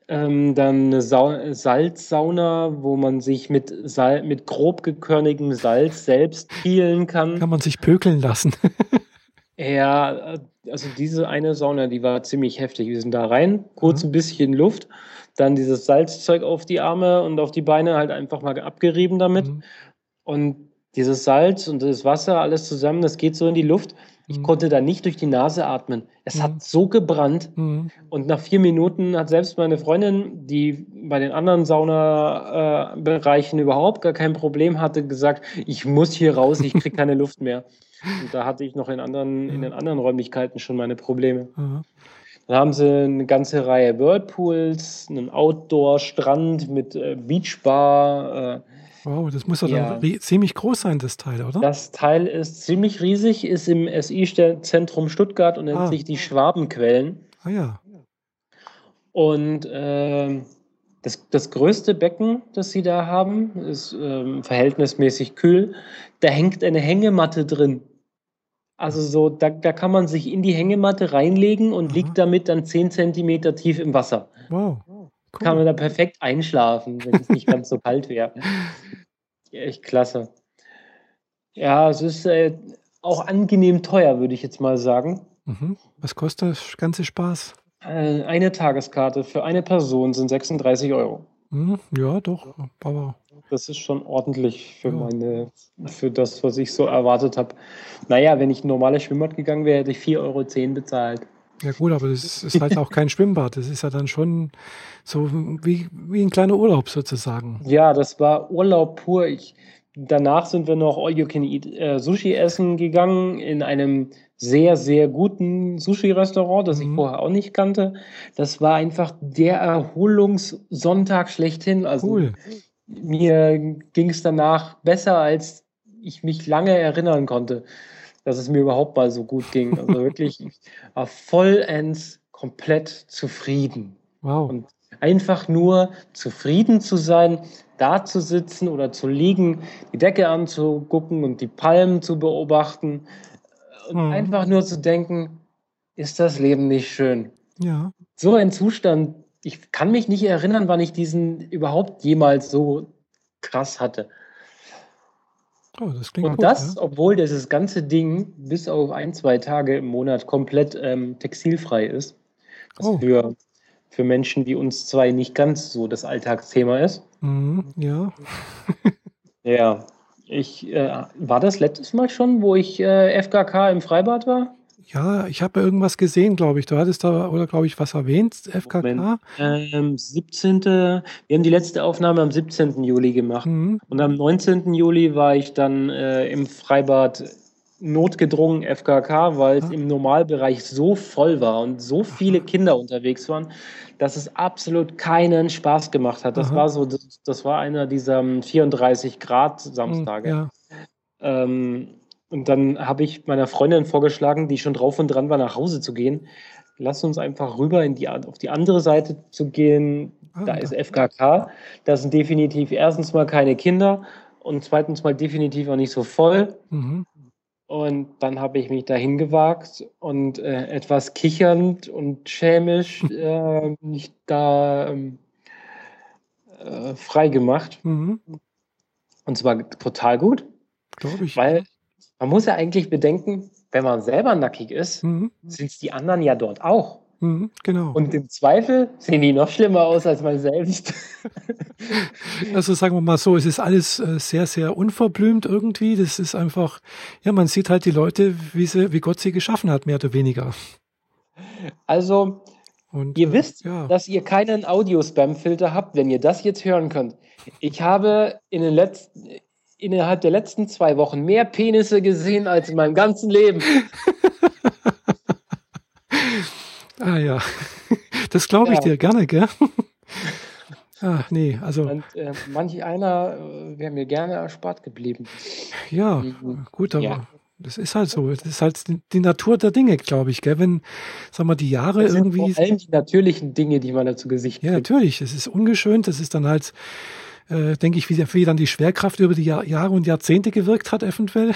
[SPEAKER 1] Ähm, dann eine Sa Salzsauna, wo man sich mit, Sal mit grob gekörnigem Salz selbst peelen kann.
[SPEAKER 2] Kann man sich pökeln lassen. [LAUGHS]
[SPEAKER 1] Ja, also diese eine Sauna, die war ziemlich heftig. Wir sind da rein, kurz mhm. ein bisschen Luft, dann dieses Salzzeug auf die Arme und auf die Beine halt einfach mal abgerieben damit. Mhm. Und dieses Salz und das Wasser, alles zusammen, das geht so in die Luft. Ich mhm. konnte da nicht durch die Nase atmen. Es mhm. hat so gebrannt. Mhm. Und nach vier Minuten hat selbst meine Freundin, die bei den anderen Saunabereichen überhaupt gar kein Problem hatte, gesagt, ich muss hier raus, ich kriege keine Luft mehr. Und da hatte ich noch in, anderen, in den anderen Räumlichkeiten schon meine Probleme. Mhm. Dann haben sie eine ganze Reihe Whirlpools, einen Outdoor-Strand mit äh, Beachbar. Äh,
[SPEAKER 2] wow, das muss ja dann ziemlich groß sein, das Teil, oder?
[SPEAKER 1] Das Teil ist ziemlich riesig, ist im SI-Zentrum Stuttgart und nennt ah. sich die Schwabenquellen.
[SPEAKER 2] Ah ja.
[SPEAKER 1] Und äh, das, das größte Becken, das sie da haben, ist ähm, verhältnismäßig kühl. Da hängt eine Hängematte drin. Also so, da, da kann man sich in die Hängematte reinlegen und Aha. liegt damit dann 10 Zentimeter tief im Wasser.
[SPEAKER 2] Wow.
[SPEAKER 1] Cool. Kann man da perfekt einschlafen, wenn es nicht ganz so kalt wäre. [LAUGHS] Echt klasse. Ja, es ist äh, auch angenehm teuer, würde ich jetzt mal sagen.
[SPEAKER 2] Mhm. Was kostet das ganze Spaß?
[SPEAKER 1] Äh, eine Tageskarte für eine Person sind 36 Euro.
[SPEAKER 2] Mhm. Ja, doch, aber
[SPEAKER 1] das ist schon ordentlich für meine, für das, was ich so erwartet habe. Naja, wenn ich ein normales Schwimmbad gegangen wäre, hätte ich 4,10 Euro bezahlt.
[SPEAKER 2] Ja gut, aber das ist halt auch kein Schwimmbad. Das ist ja dann schon so wie, wie ein kleiner Urlaub sozusagen.
[SPEAKER 1] Ja, das war Urlaub pur. Ich, danach sind wir noch All You Can Eat äh, Sushi essen gegangen in einem sehr, sehr guten Sushi-Restaurant, das mhm. ich vorher auch nicht kannte. Das war einfach der Erholungssonntag schlechthin. Also cool mir ging es danach besser, als ich mich lange erinnern konnte, dass es mir überhaupt mal so gut ging. Also [LAUGHS] wirklich, ich war vollends komplett zufrieden.
[SPEAKER 2] Wow.
[SPEAKER 1] Und einfach nur zufrieden zu sein, da zu sitzen oder zu liegen, die Decke anzugucken und die Palmen zu beobachten und mhm. einfach nur zu denken, ist das Leben nicht schön?
[SPEAKER 2] Ja.
[SPEAKER 1] So ein Zustand ich kann mich nicht erinnern, wann ich diesen überhaupt jemals so krass hatte.
[SPEAKER 2] Oh, das
[SPEAKER 1] Und gut, das, ja? obwohl dieses ganze Ding bis auf ein, zwei Tage im Monat komplett ähm, textilfrei ist. Was oh. für, für Menschen wie uns zwei nicht ganz so das Alltagsthema ist.
[SPEAKER 2] Mhm, ja. [LAUGHS]
[SPEAKER 1] ja. Ich, äh, war das letztes Mal schon, wo ich äh, FKK im Freibad war?
[SPEAKER 2] Ja, ich habe irgendwas gesehen, glaube ich. Du hattest da, oder glaube ich, was erwähnt, FKK?
[SPEAKER 1] Ähm, 17. Wir haben die letzte Aufnahme am 17. Juli gemacht. Mhm. Und am 19. Juli war ich dann äh, im Freibad notgedrungen FKK, weil es ah. im Normalbereich so voll war und so viele Kinder unterwegs waren, dass es absolut keinen Spaß gemacht hat. Das Aha. war so, das, das, war einer dieser 34 Grad Samstage. Ja. Ähm, und dann habe ich meiner Freundin vorgeschlagen, die schon drauf und dran war, nach Hause zu gehen. Lass uns einfach rüber in die, auf die andere Seite zu gehen. Ah, da ist FKK. Da sind definitiv erstens mal keine Kinder und zweitens mal definitiv auch nicht so voll. Mhm. Und dann habe ich mich dahin gewagt und äh, etwas kichernd und schämisch [LAUGHS] äh, mich da ähm, äh, frei gemacht. Mhm. Und zwar total gut. Glaube ich. Weil man muss ja eigentlich bedenken, wenn man selber nackig ist, mhm. sind es die anderen ja dort auch. Mhm, genau. Und im Zweifel sehen die noch schlimmer aus als man selbst. [LAUGHS]
[SPEAKER 2] Also sagen wir mal so, es ist alles äh, sehr, sehr unverblümt irgendwie. Das ist einfach, ja, man sieht halt die Leute, wie, sie, wie Gott sie geschaffen hat, mehr oder weniger.
[SPEAKER 1] Also, und, ihr äh, wisst, ja. dass ihr keinen Audio-Spam-Filter habt, wenn ihr das jetzt hören könnt. Ich habe in den letzten, innerhalb der letzten zwei Wochen mehr Penisse gesehen als in meinem ganzen Leben. [LAUGHS]
[SPEAKER 2] ah ja, das glaube ich ja. dir gerne, gell? [LAUGHS] Ah, nee, also. Und
[SPEAKER 1] äh, manch einer äh, wäre mir gerne erspart geblieben.
[SPEAKER 2] Ja, mhm. gut, aber ja. das ist halt so. Das ist halt die Natur der Dinge, glaube ich, gell? Wenn, sag mal, die Jahre das sind irgendwie.
[SPEAKER 1] Vor allem die natürlichen Dinge, die man da zu Gesicht
[SPEAKER 2] Ja, kriegt. natürlich. Es ist ungeschönt. Das ist dann halt äh, denke ich, wie, wie dann die Schwerkraft über die Jahr, Jahre und Jahrzehnte gewirkt hat, eventuell.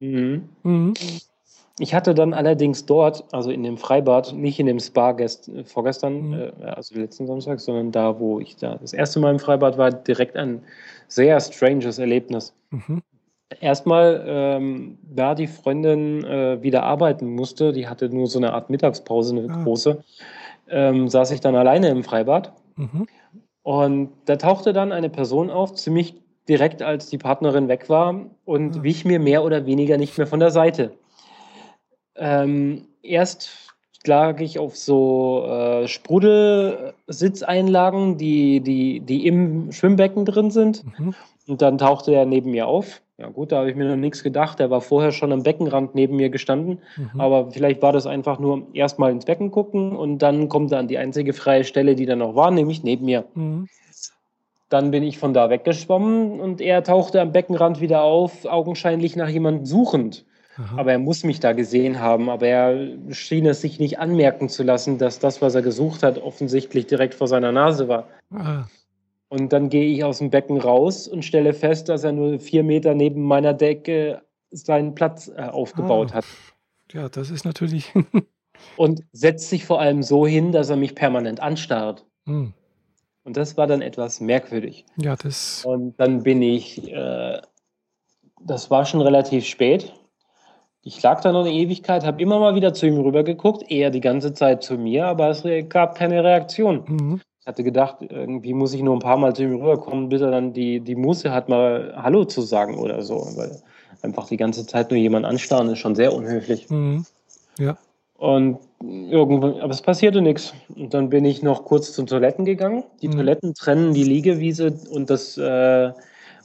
[SPEAKER 2] Mhm. [LAUGHS]
[SPEAKER 1] Mhm. Ich hatte dann allerdings dort, also in dem Freibad, nicht in dem Spa gest, vorgestern, mhm. äh, also letzten Samstag, sondern da, wo ich da das erste Mal im Freibad war, direkt ein sehr stranges Erlebnis. Mhm. Erstmal, ähm, da die Freundin äh, wieder arbeiten musste, die hatte nur so eine Art Mittagspause, eine ah. große, ähm, saß ich dann alleine im Freibad. Mhm. Und da tauchte dann eine Person auf, ziemlich direkt, als die Partnerin weg war und mhm. wich mir mehr oder weniger nicht mehr von der Seite. Ähm, erst lag ich auf so äh, Sprudelsitzeinlagen, die, die, die im Schwimmbecken drin sind. Mhm. Und dann tauchte er neben mir auf. Ja gut, da habe ich mir noch nichts gedacht. Er war vorher schon am Beckenrand neben mir gestanden. Mhm. Aber vielleicht war das einfach nur erstmal ins Becken gucken und dann kommt dann die einzige freie Stelle, die dann noch war, nämlich neben mir. Mhm. Dann bin ich von da weggeschwommen und er tauchte am Beckenrand wieder auf, augenscheinlich nach jemandem suchend. Aha. Aber er muss mich da gesehen haben. Aber er schien es sich nicht anmerken zu lassen, dass das, was er gesucht hat, offensichtlich direkt vor seiner Nase war. Ah. Und dann gehe ich aus dem Becken raus und stelle fest, dass er nur vier Meter neben meiner Decke seinen Platz äh, aufgebaut ah, hat.
[SPEAKER 2] Ja, das ist natürlich. [LAUGHS]
[SPEAKER 1] und setzt sich vor allem so hin, dass er mich permanent anstarrt. Hm. Und das war dann etwas merkwürdig.
[SPEAKER 2] Ja, das.
[SPEAKER 1] Und dann bin ich, äh, das war schon relativ spät. Ich lag da noch eine Ewigkeit, habe immer mal wieder zu ihm rübergeguckt, er die ganze Zeit zu mir, aber es gab keine Reaktion. Mhm. Ich hatte gedacht, irgendwie muss ich nur ein paar Mal zu ihm rüberkommen, bis er dann die, die Muße hat, mal Hallo zu sagen oder so. Weil einfach die ganze Zeit nur jemand anstarren ist schon sehr unhöflich. Mhm. Ja. Und irgendwann, aber es passierte nichts. Und dann bin ich noch kurz zu Toiletten gegangen. Die mhm. Toiletten trennen die Liegewiese und das äh,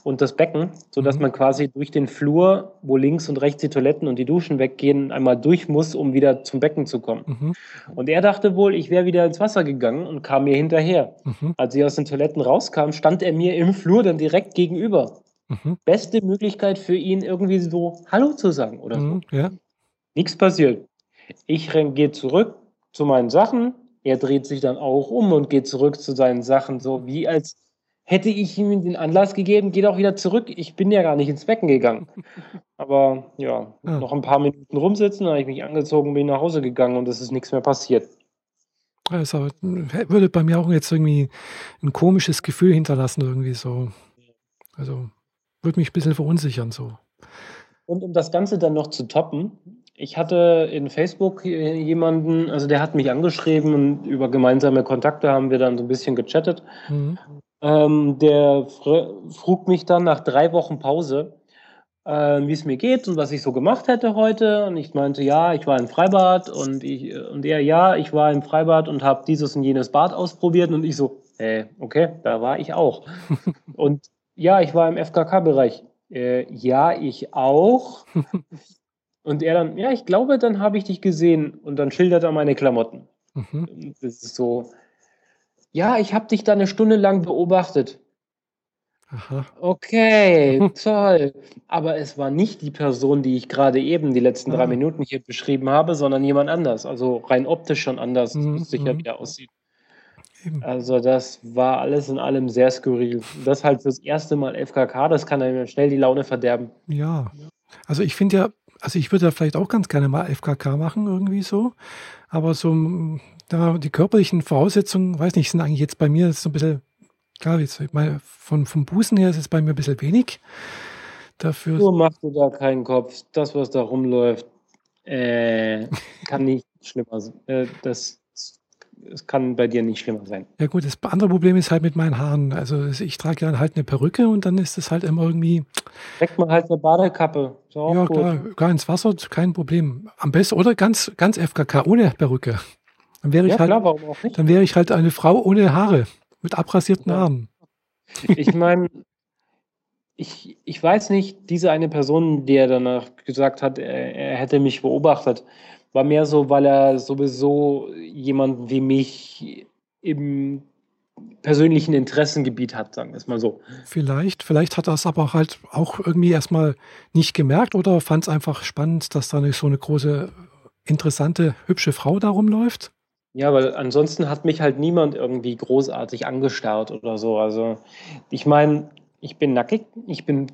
[SPEAKER 1] und das Becken, sodass mhm. man quasi durch den Flur, wo links und rechts die Toiletten und die Duschen weggehen, einmal durch muss, um wieder zum Becken zu kommen. Mhm. Und er dachte wohl, ich wäre wieder ins Wasser gegangen und kam mir hinterher. Mhm. Als ich aus den Toiletten rauskam, stand er mir im Flur dann direkt gegenüber. Mhm. Beste Möglichkeit für ihn, irgendwie so Hallo zu sagen oder so. Mhm, ja. Nichts passiert. Ich gehe zurück zu meinen Sachen. Er dreht sich dann auch um und geht zurück zu seinen Sachen, so wie als hätte ich ihm den Anlass gegeben, geht auch wieder zurück. Ich bin ja gar nicht ins Becken gegangen. [LAUGHS] Aber ja, ja. noch ein paar Minuten rumsitzen, dann habe ich mich angezogen, bin nach Hause gegangen und es ist nichts mehr passiert.
[SPEAKER 2] Also würde bei mir auch jetzt irgendwie ein komisches Gefühl hinterlassen, irgendwie so. Also würde mich ein bisschen verunsichern so.
[SPEAKER 1] Und um das Ganze dann noch zu toppen, ich hatte in Facebook jemanden, also der hat mich angeschrieben und über gemeinsame Kontakte haben wir dann so ein bisschen gechattet. Mhm. Ähm, der frug mich dann nach drei Wochen Pause, äh, wie es mir geht und was ich so gemacht hätte heute. Und ich meinte, ja, ich war im Freibad und, ich, und er, ja, ich war im Freibad und habe dieses und jenes Bad ausprobiert. Und ich so, äh, okay, da war ich auch. [LAUGHS] und ja, ich war im FKK-Bereich. Äh, ja, ich auch. [LAUGHS] und er dann, ja, ich glaube, dann habe ich dich gesehen. Und dann schildert er meine Klamotten. Mhm. Das ist so, ja, ich habe dich da eine Stunde lang beobachtet. Aha. Okay, [LAUGHS] toll. Aber es war nicht die Person, die ich gerade eben die letzten drei ah. Minuten hier beschrieben habe, sondern jemand anders. Also rein optisch schon anders, mhm. sicher mhm. wie er aussieht. Eben. Also das war alles in allem sehr skurril. Das halt fürs erste Mal FKK, das kann einem schnell die Laune verderben.
[SPEAKER 2] Ja, also ich finde ja, also ich würde ja vielleicht auch ganz gerne mal FKK machen, irgendwie so. Aber so da die körperlichen Voraussetzungen, weiß nicht, sind eigentlich jetzt bei mir so ein bisschen, klar, jetzt mal von, vom Busen her ist es bei mir ein bisschen wenig. Dafür.
[SPEAKER 1] Nur machst du da keinen Kopf. Das, was da rumläuft, äh, kann nicht [LAUGHS] schlimmer sein. Äh, das es kann bei dir nicht schlimmer sein.
[SPEAKER 2] Ja gut, das andere Problem ist halt mit meinen Haaren. Also ich trage ja halt eine Perücke und dann ist es halt immer irgendwie.
[SPEAKER 1] Trägt man halt eine Badekappe.
[SPEAKER 2] ja, gut. klar, gar ins Wasser, kein Problem. Am besten oder ganz, ganz FKK ohne Perücke. Dann wäre ich ja, halt, klar, warum auch nicht? Dann wäre ich halt eine Frau ohne Haare, mit abrasierten ja. Haaren.
[SPEAKER 1] Ich meine, ich, ich weiß nicht, diese eine Person, die er danach gesagt hat, er, er hätte mich beobachtet war mehr so, weil er sowieso jemand wie mich im persönlichen Interessengebiet hat, sagen wir es mal so.
[SPEAKER 2] Vielleicht, vielleicht hat er es aber halt auch irgendwie erstmal nicht gemerkt oder fand es einfach spannend, dass da nicht so eine große, interessante, hübsche Frau da rumläuft.
[SPEAKER 1] Ja, weil ansonsten hat mich halt niemand irgendwie großartig angestarrt oder so. Also ich meine, ich bin nackig, ich bin,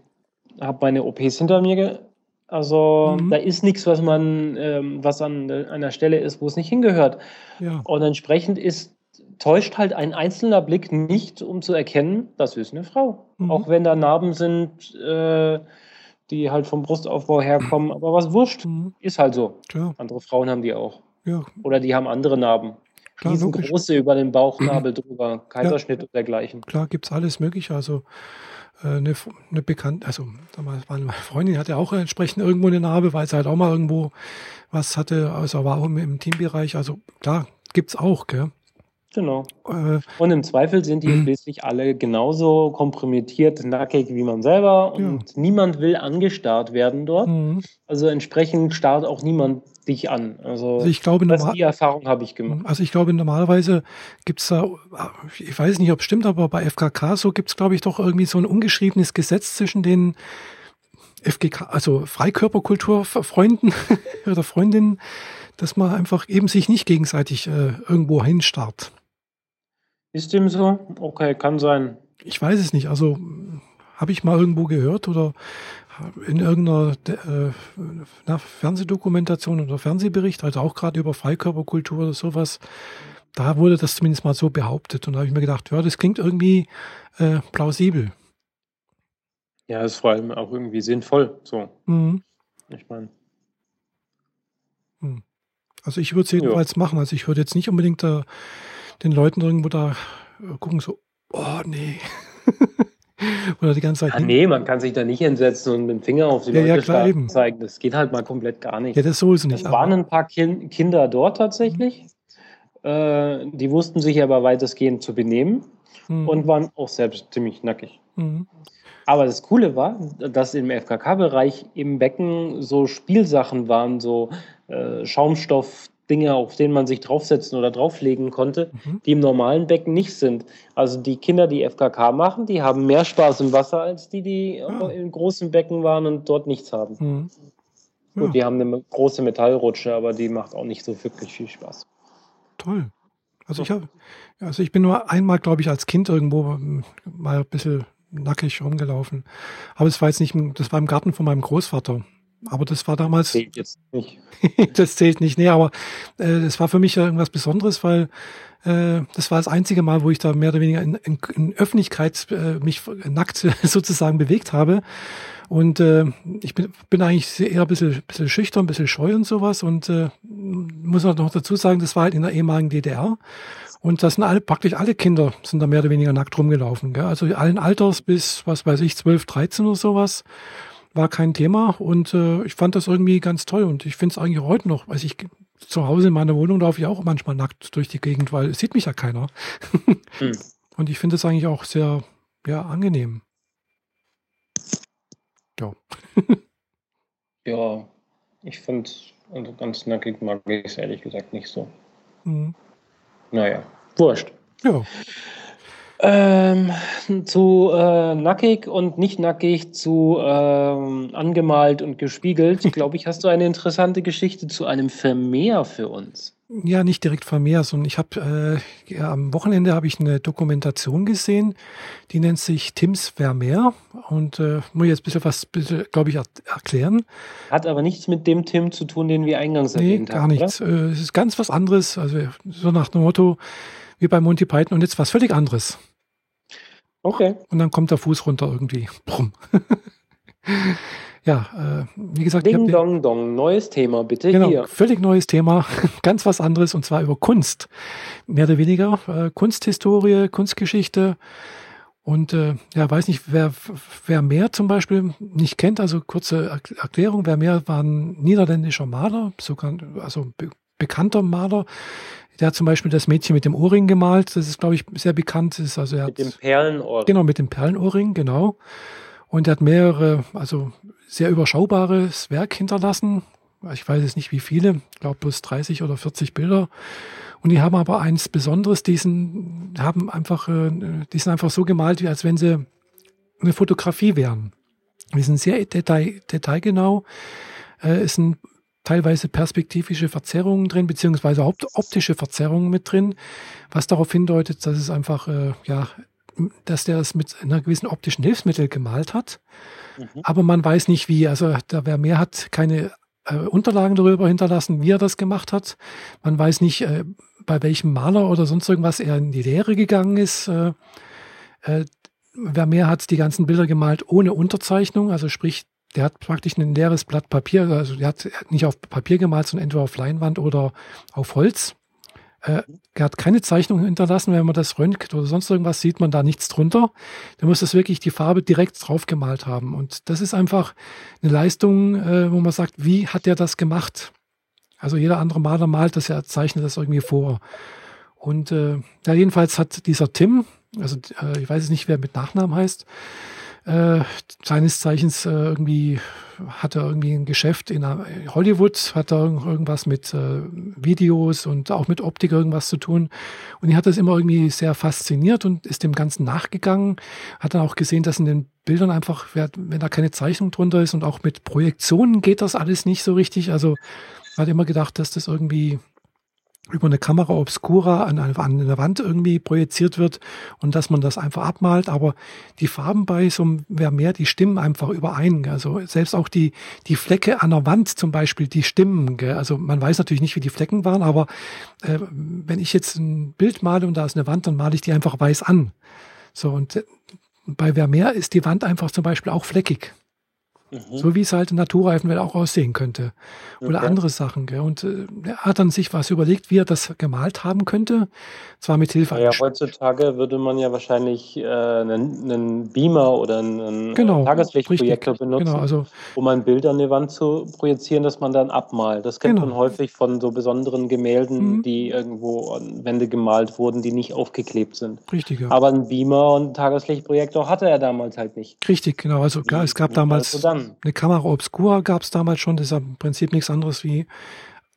[SPEAKER 1] habe meine OPs hinter mir also mhm. da ist nichts, was man, ähm, was an einer Stelle ist, wo es nicht hingehört. Ja. Und entsprechend ist, täuscht halt ein einzelner Blick nicht, um zu erkennen, das ist eine Frau. Mhm. Auch wenn da Narben sind, äh, die halt vom Brustaufbau herkommen. Aber was wurscht, mhm. ist halt so. Klar. Andere Frauen haben die auch. Ja. Oder die haben andere Narben. Klar, Riesengroße über den Bauchnabel [CLEARS THROAT] drüber, Kaiserschnitt ja. und dergleichen.
[SPEAKER 2] Klar, gibt es alles Mögliche. Also eine, äh, eine bekannte, also meine Freundin hatte auch entsprechend irgendwo eine Narbe, weil sie halt auch mal irgendwo was hatte, also war auch im Teambereich. Also klar, gibt's auch, gell?
[SPEAKER 1] Genau. Äh, und im Zweifel sind die mhm. [CLEARS THROAT] schließlich alle genauso kompromittiert, nackig wie man selber und ja. niemand will angestarrt werden dort. Mhm. Also entsprechend starrt auch niemand dich an. Also,
[SPEAKER 2] also ich glaube,
[SPEAKER 1] das, die Erfahrung habe ich gemacht.
[SPEAKER 2] Also ich glaube, normalerweise gibt es da, ich weiß nicht, ob es stimmt, aber bei FKK so gibt es, glaube ich, doch irgendwie so ein ungeschriebenes Gesetz zwischen den FGK, also Freikörperkulturfreunden [LAUGHS] oder Freundinnen, dass man einfach eben sich nicht gegenseitig äh, irgendwo hinstarrt.
[SPEAKER 1] Ist dem so? Okay, kann sein.
[SPEAKER 2] Ich weiß es nicht. Also habe ich mal irgendwo gehört oder in irgendeiner äh, Fernsehdokumentation oder Fernsehbericht, also auch gerade über Freikörperkultur oder sowas, da wurde das zumindest mal so behauptet. Und da habe ich mir gedacht, ja, das klingt irgendwie äh, plausibel.
[SPEAKER 1] Ja, ist vor allem auch irgendwie sinnvoll. So. Mhm. Ich meine.
[SPEAKER 2] Hm. Also ich würde es jedenfalls ja. machen. Also ich würde jetzt nicht unbedingt da, den Leuten irgendwo da äh, gucken, so, oh nee.
[SPEAKER 1] Oder die ganze Zeit. Ja, ah, nee, man kann sich da nicht hinsetzen und mit dem Finger auf die ja, Leute ja, klar, zeigen. Das geht halt mal komplett gar nicht.
[SPEAKER 2] Ja, das so ist nicht.
[SPEAKER 1] Es waren ein paar kind Kinder dort tatsächlich. Mhm. Äh, die wussten sich aber weitestgehend zu benehmen mhm. und waren auch selbst ziemlich nackig. Mhm. Aber das Coole war, dass im FKK-Bereich im Becken so Spielsachen waren, so äh, Schaumstoff, Dinge, auf denen man sich draufsetzen oder drauflegen konnte, mhm. die im normalen Becken nicht sind. Also die Kinder, die FKK machen, die haben mehr Spaß im Wasser als die, die ah. in großen Becken waren und dort nichts haben. Mhm. Ja. Gut, die haben eine große Metallrutsche, aber die macht auch nicht so wirklich viel Spaß.
[SPEAKER 2] Toll. Also ich habe, also ich bin nur einmal, glaube ich, als Kind irgendwo mal ein bisschen nackig rumgelaufen. Aber es war jetzt nicht, das war im Garten von meinem Großvater. Aber das war damals. Das zählt jetzt nicht. [LAUGHS] das zählt nicht, nee, aber äh, das war für mich ja irgendwas Besonderes, weil äh, das war das einzige Mal, wo ich da mehr oder weniger in, in, in Öffentlichkeit äh, mich nackt [LAUGHS] sozusagen bewegt habe. Und äh, ich bin, bin eigentlich eher ein bisschen, bisschen schüchtern, ein bisschen scheu und sowas. Und äh, muss auch noch dazu sagen, das war halt in der ehemaligen DDR. Und das sind alle, praktisch alle Kinder sind da mehr oder weniger nackt rumgelaufen. Gell? Also allen Alters bis, was weiß ich, 12, 13 oder sowas war kein Thema und äh, ich fand das irgendwie ganz toll und ich finde es eigentlich heute noch, also ich zu Hause in meiner Wohnung laufe ich auch manchmal nackt durch die Gegend, weil es sieht mich ja keiner. [LAUGHS] hm. Und ich finde es eigentlich auch sehr, ja, angenehm.
[SPEAKER 1] Ja. [LAUGHS] ja, ich finde, also ganz nackig mag ich es ehrlich gesagt nicht so. Mhm. Naja, wurscht. Ja. Ähm, zu äh, nackig und nicht nackig, zu ähm, angemalt und gespiegelt, [LAUGHS] glaube ich, hast du eine interessante Geschichte zu einem Vermehr für uns.
[SPEAKER 2] Ja, nicht direkt Vermehr, sondern ich habe äh, ja, am Wochenende habe ich eine Dokumentation gesehen, die nennt sich Tims Vermeer und äh, muss jetzt ein bisschen was, glaube ich, er erklären.
[SPEAKER 1] Hat aber nichts mit dem Tim zu tun, den wir eingangs
[SPEAKER 2] nee, erwähnt haben. Gar nichts. Äh, es ist ganz was anderes, also so nach dem Motto wie bei Monty Python und jetzt was völlig anderes.
[SPEAKER 1] Okay.
[SPEAKER 2] Und dann kommt der Fuß runter irgendwie. Brumm. [LAUGHS] ja, äh, wie gesagt.
[SPEAKER 1] Ding, dong, dong. Neues Thema, bitte
[SPEAKER 2] genau, hier. Völlig neues Thema. [LAUGHS] Ganz was anderes und zwar über Kunst. Mehr oder weniger. Äh, Kunsthistorie, Kunstgeschichte. Und äh, ja, weiß nicht, wer, wer mehr zum Beispiel nicht kennt, also kurze Erklärung, wer mehr war ein niederländischer Maler, sogar, also be bekannter Maler, der hat zum Beispiel das Mädchen mit dem Ohrring gemalt. Das ist, glaube ich, sehr bekannt. ist also er
[SPEAKER 1] mit dem Perlenohrring.
[SPEAKER 2] Genau, mit dem Perlenohrring, genau. Und er hat mehrere, also sehr überschaubares Werk hinterlassen. Ich weiß jetzt nicht wie viele, ich glaube bloß 30 oder 40 Bilder. Und die haben aber eins Besonderes, die sind, haben einfach, äh, die sind einfach so gemalt, wie als wenn sie eine Fotografie wären. Die sind sehr detail, detailgenau. Äh, ist ein teilweise perspektivische Verzerrungen drin, beziehungsweise optische Verzerrungen mit drin, was darauf hindeutet, dass es einfach, äh, ja, dass der es mit einer gewissen optischen Hilfsmittel gemalt hat. Mhm. Aber man weiß nicht wie. Also da wer mehr hat keine äh, Unterlagen darüber hinterlassen, wie er das gemacht hat. Man weiß nicht, äh, bei welchem Maler oder sonst irgendwas er in die Lehre gegangen ist. Äh, äh, wer mehr hat die ganzen Bilder gemalt ohne Unterzeichnung, also sprich der hat praktisch ein leeres Blatt Papier, also der hat nicht auf Papier gemalt, sondern entweder auf Leinwand oder auf Holz. Äh, er hat keine Zeichnung hinterlassen, wenn man das röntgt oder sonst irgendwas, sieht man da nichts drunter. Der muss das wirklich die Farbe direkt drauf gemalt haben. Und das ist einfach eine Leistung, äh, wo man sagt, wie hat der das gemacht? Also jeder andere Maler malt das, er zeichnet das irgendwie vor. Und äh, ja, jedenfalls hat dieser Tim, also äh, ich weiß nicht, wer mit Nachnamen heißt, äh, seines Zeichens äh, irgendwie hat er irgendwie ein Geschäft in Hollywood, hat er irgendwas mit äh, Videos und auch mit Optik irgendwas zu tun. Und er hat das immer irgendwie sehr fasziniert und ist dem Ganzen nachgegangen. Hat dann auch gesehen, dass in den Bildern einfach, wenn da keine Zeichnung drunter ist und auch mit Projektionen geht das alles nicht so richtig. Also hat immer gedacht, dass das irgendwie über eine Kamera obscura an, an eine Wand irgendwie projiziert wird und dass man das einfach abmalt. Aber die Farben bei so einem Vermeer, die stimmen einfach überein. Also selbst auch die, die Flecke an der Wand zum Beispiel, die stimmen. Gell? Also man weiß natürlich nicht, wie die Flecken waren, aber äh, wenn ich jetzt ein Bild male und da ist eine Wand, dann male ich die einfach weiß an. So und äh, bei Vermeer ist die Wand einfach zum Beispiel auch fleckig. Mhm. So wie es halt in Naturreifenwelt auch aussehen könnte. Oder okay. andere Sachen. Gell? Und äh, er hat dann sich was überlegt, wie er das gemalt haben könnte. Zwar mit Hilfe
[SPEAKER 1] ja, heutzutage würde man ja wahrscheinlich äh, einen, einen, Beamer oder einen genau, Tageslichtprojektor benutzen, genau, also, um ein Bild an die Wand zu projizieren, das man dann abmalt. Das kennt genau. man häufig von so besonderen Gemälden, mhm. die irgendwo an Wände gemalt wurden, die nicht aufgeklebt sind.
[SPEAKER 2] Richtig. Ja.
[SPEAKER 1] Aber ein Beamer und Tageslichtprojektor hatte er damals halt nicht.
[SPEAKER 2] Richtig, genau. Also klar, es gab damals also eine Kamera Obscura gab es damals schon, das ist im Prinzip nichts anderes wie,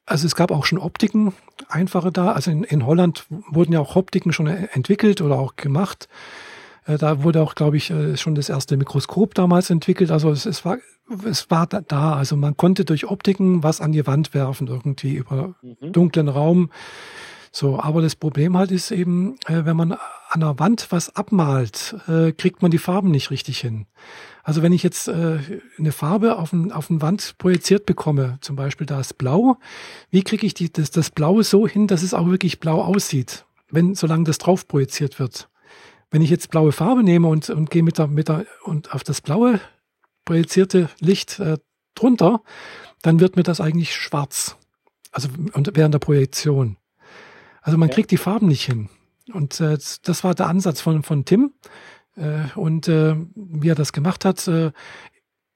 [SPEAKER 2] also es gab auch schon Optiken, einfache da. Also in, in Holland wurden ja auch Optiken schon entwickelt oder auch gemacht. Äh, da wurde auch, glaube ich, äh, schon das erste Mikroskop damals entwickelt. Also es, es, war, es war da. Also man konnte durch Optiken was an die Wand werfen, irgendwie über mhm. dunklen Raum. So, aber das Problem halt ist eben, äh, wenn man an der Wand was abmalt, kriegt man die Farben nicht richtig hin. Also wenn ich jetzt äh, eine Farbe auf, ein, auf eine Wand projiziert bekomme, zum Beispiel da ist Blau, wie kriege ich die, das, das Blaue so hin, dass es auch wirklich blau aussieht, wenn solange das drauf projiziert wird? Wenn ich jetzt blaue Farbe nehme und, und gehe mit der, mit der und auf das blaue projizierte Licht äh, drunter, dann wird mir das eigentlich schwarz. Also und während der Projektion. Also man ja. kriegt die Farben nicht hin. Und äh, das war der Ansatz von, von Tim. Äh, und äh, wie er das gemacht hat, äh,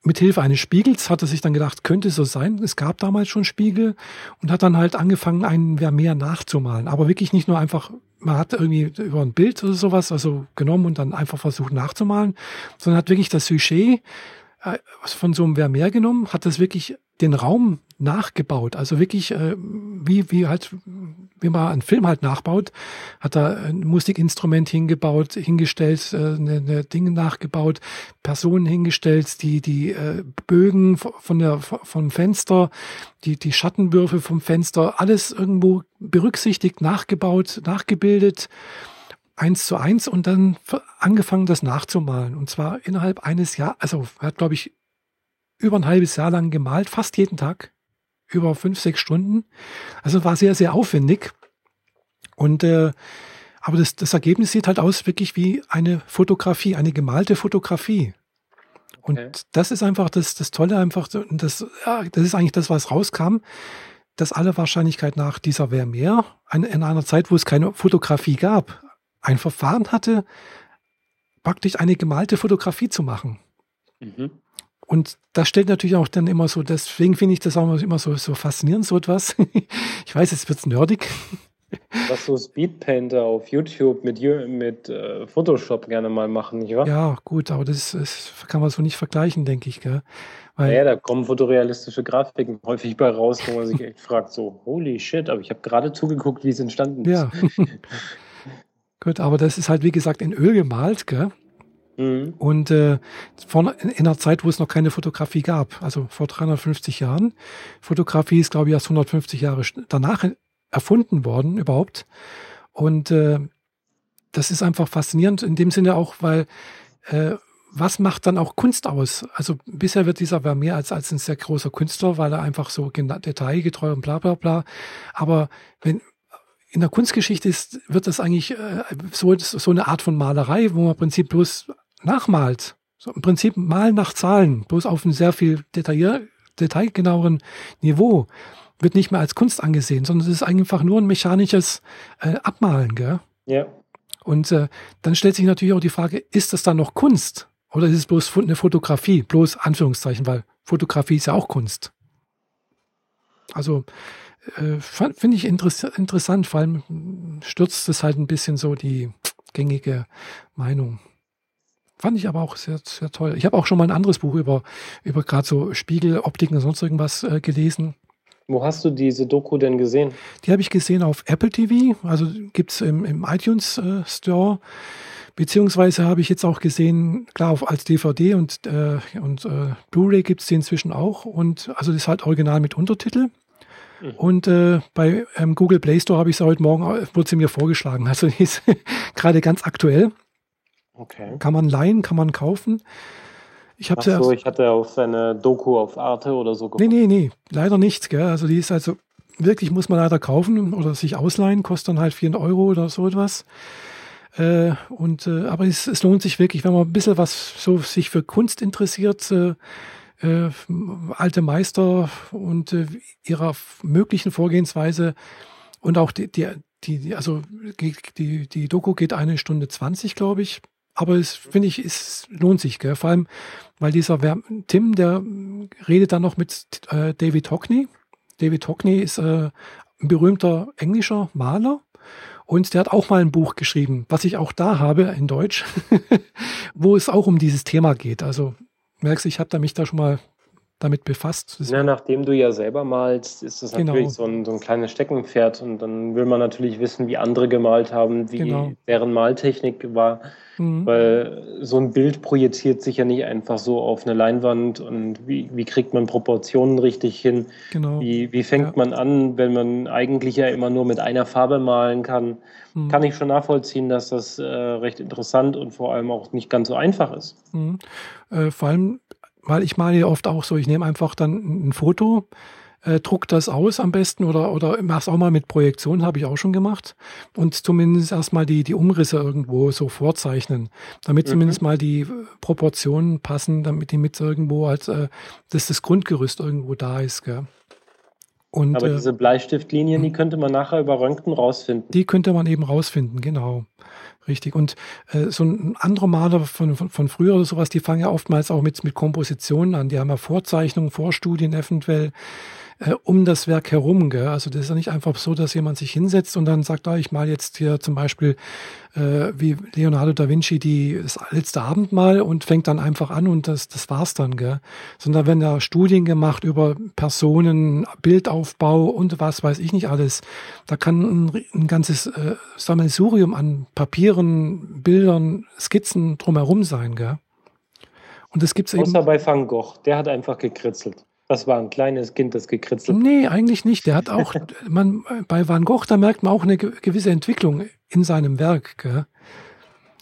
[SPEAKER 2] mit Hilfe eines Spiegels hat er sich dann gedacht, könnte so sein. Es gab damals schon Spiegel und hat dann halt angefangen, einen Vermeer nachzumalen. Aber wirklich nicht nur einfach, man hat irgendwie über ein Bild oder sowas, also genommen und dann einfach versucht nachzumalen, sondern hat wirklich das Sujet von so einem Vermeer genommen, hat das wirklich den Raum nachgebaut. Also wirklich, äh, wie, wie halt, wie man einen Film halt nachbaut, hat er ein Musikinstrument hingebaut, hingestellt, äh, eine, eine Dinge nachgebaut, Personen hingestellt, die, die äh, Bögen von der, vom Fenster, die, die Schattenwürfe vom Fenster, alles irgendwo berücksichtigt, nachgebaut, nachgebildet eins zu eins und dann angefangen, das nachzumalen. Und zwar innerhalb eines Jahres, also hat, glaube ich, über ein halbes Jahr lang gemalt, fast jeden Tag über fünf, sechs Stunden. Also war sehr, sehr aufwendig. Und äh, aber das, das Ergebnis sieht halt aus wirklich wie eine Fotografie, eine gemalte Fotografie. Und okay. das ist einfach das, das Tolle, einfach, das, ja, das ist eigentlich das, was rauskam, dass alle Wahrscheinlichkeit nach dieser Vermeer in einer Zeit, wo es keine Fotografie gab, ein Verfahren hatte, praktisch eine gemalte Fotografie zu machen. Mhm. Und das stellt natürlich auch dann immer so, deswegen finde ich das auch immer so, so faszinierend, so etwas. [LAUGHS] ich weiß, jetzt wird es nerdig.
[SPEAKER 1] Was so Speedpainter auf YouTube mit, mit äh, Photoshop gerne mal machen, nicht wahr?
[SPEAKER 2] Ja, gut, aber das, das kann man so nicht vergleichen, denke ich. Gell?
[SPEAKER 1] Weil, ja, da kommen fotorealistische Grafiken häufig bei raus, wo man sich echt fragt, so, holy shit, aber ich habe gerade zugeguckt, wie es entstanden ist. Ja. [LAUGHS]
[SPEAKER 2] gut, aber das ist halt, wie gesagt, in Öl gemalt, gell? Mhm. Und äh, vor, in einer Zeit, wo es noch keine Fotografie gab, also vor 350 Jahren. Fotografie ist, glaube ich, erst 150 Jahre danach erfunden worden überhaupt. Und äh, das ist einfach faszinierend in dem Sinne auch, weil äh, was macht dann auch Kunst aus? Also bisher wird dieser Vermeer als, als ein sehr großer Künstler, weil er einfach so detailgetreu und bla bla bla. Aber wenn, in der Kunstgeschichte ist, wird das eigentlich äh, so, so eine Art von Malerei, wo man im Prinzip bloß nachmalt. So im Prinzip malen nach Zahlen, bloß auf einem sehr viel detaillier, detailgenaueren Niveau. Wird nicht mehr als Kunst angesehen, sondern es ist einfach nur ein mechanisches äh, Abmalen, gell?
[SPEAKER 1] Ja.
[SPEAKER 2] Und äh, dann stellt sich natürlich auch die Frage, ist das dann noch Kunst? Oder ist es bloß eine Fotografie? Bloß Anführungszeichen, weil Fotografie ist ja auch Kunst. Also äh, finde ich interess interessant, vor allem stürzt es halt ein bisschen so die gängige Meinung. Fand ich aber auch sehr, sehr toll. Ich habe auch schon mal ein anderes Buch über, über gerade so Spiegeloptiken und sonst irgendwas äh, gelesen.
[SPEAKER 1] Wo hast du diese Doku denn gesehen?
[SPEAKER 2] Die habe ich gesehen auf Apple TV, also gibt es im, im iTunes äh, Store. Beziehungsweise habe ich jetzt auch gesehen, klar, auf, als DVD und, äh, und äh, Blu-ray gibt es die inzwischen auch. Und also das ist halt original mit Untertitel. Mhm. Und äh, bei ähm, Google Play Store habe ich sie heute Morgen, äh, wurde sie mir vorgeschlagen. Also die ist [LAUGHS] gerade ganz aktuell. Okay. Kann man leihen, kann man kaufen.
[SPEAKER 1] Ich habe so, ich hatte auf seine Doku auf Arte oder so
[SPEAKER 2] gemacht. Nee, nee, nee, leider nicht. Gell? Also die ist also wirklich, muss man leider kaufen oder sich ausleihen, kostet dann halt 4 Euro oder so etwas. Äh, und, äh, aber es, es, lohnt sich wirklich, wenn man ein bisschen was so sich für Kunst interessiert, äh, äh alte Meister und äh, ihrer möglichen Vorgehensweise und auch die, die, die also die, die Doku geht eine Stunde 20, glaube ich. Aber es finde ich, es lohnt sich, gell? vor allem, weil dieser Tim, der redet dann noch mit äh, David Hockney. David Hockney ist äh, ein berühmter englischer Maler und der hat auch mal ein Buch geschrieben, was ich auch da habe in Deutsch, [LAUGHS] wo es auch um dieses Thema geht. Also merkst du, ich habe da mich da schon mal damit befasst.
[SPEAKER 1] Ja, nachdem du ja selber malst, ist das genau. natürlich so ein, so ein kleines Steckenpferd und dann will man natürlich wissen, wie andere gemalt haben, wie genau. deren Maltechnik war. Mhm. Weil so ein Bild projiziert sich ja nicht einfach so auf eine Leinwand und wie, wie kriegt man Proportionen richtig hin? Genau. Wie, wie fängt ja. man an, wenn man eigentlich ja immer nur mit einer Farbe malen kann? Mhm. Kann ich schon nachvollziehen, dass das äh, recht interessant und vor allem auch nicht ganz so einfach ist.
[SPEAKER 2] Mhm. Äh, vor allem weil ich male oft auch so, ich nehme einfach dann ein Foto, äh, druck das aus am besten oder, oder mach's auch mal mit Projektion, habe ich auch schon gemacht. Und zumindest erstmal die, die Umrisse irgendwo so vorzeichnen, damit mhm. zumindest mal die Proportionen passen, damit die mit irgendwo als, äh, dass das Grundgerüst irgendwo da ist. Gell?
[SPEAKER 1] Und, Aber äh, diese Bleistiftlinien, die hm. könnte man nachher über Röntgen rausfinden.
[SPEAKER 2] Die könnte man eben rausfinden, genau. Richtig. Und äh, so ein anderer Maler von, von, von früher oder sowas, die fangen ja oftmals auch mit, mit Kompositionen an. Die haben ja Vorzeichnungen, Vorstudien eventuell. Äh, um das Werk herum. Gell? Also das ist ja nicht einfach so, dass jemand sich hinsetzt und dann sagt, ah, ich mal jetzt hier zum Beispiel äh, wie Leonardo da Vinci die, das letzte Abendmahl und fängt dann einfach an und das, das war's dann. Gell? Sondern wenn da Studien gemacht über Personen, Bildaufbau und was weiß ich nicht alles. Da kann ein, ein ganzes äh, Sammelsurium an Papieren, Bildern, Skizzen drumherum sein. Gell?
[SPEAKER 1] Und das gibt's Außer eben. Außer bei Van Gogh, der hat einfach gekritzelt. Das war ein kleines Kind, das gekritzelt
[SPEAKER 2] hat. Nee, eigentlich nicht. Der hat auch, [LAUGHS] man, bei Van Gogh, da merkt man auch eine gewisse Entwicklung in seinem Werk. Gell?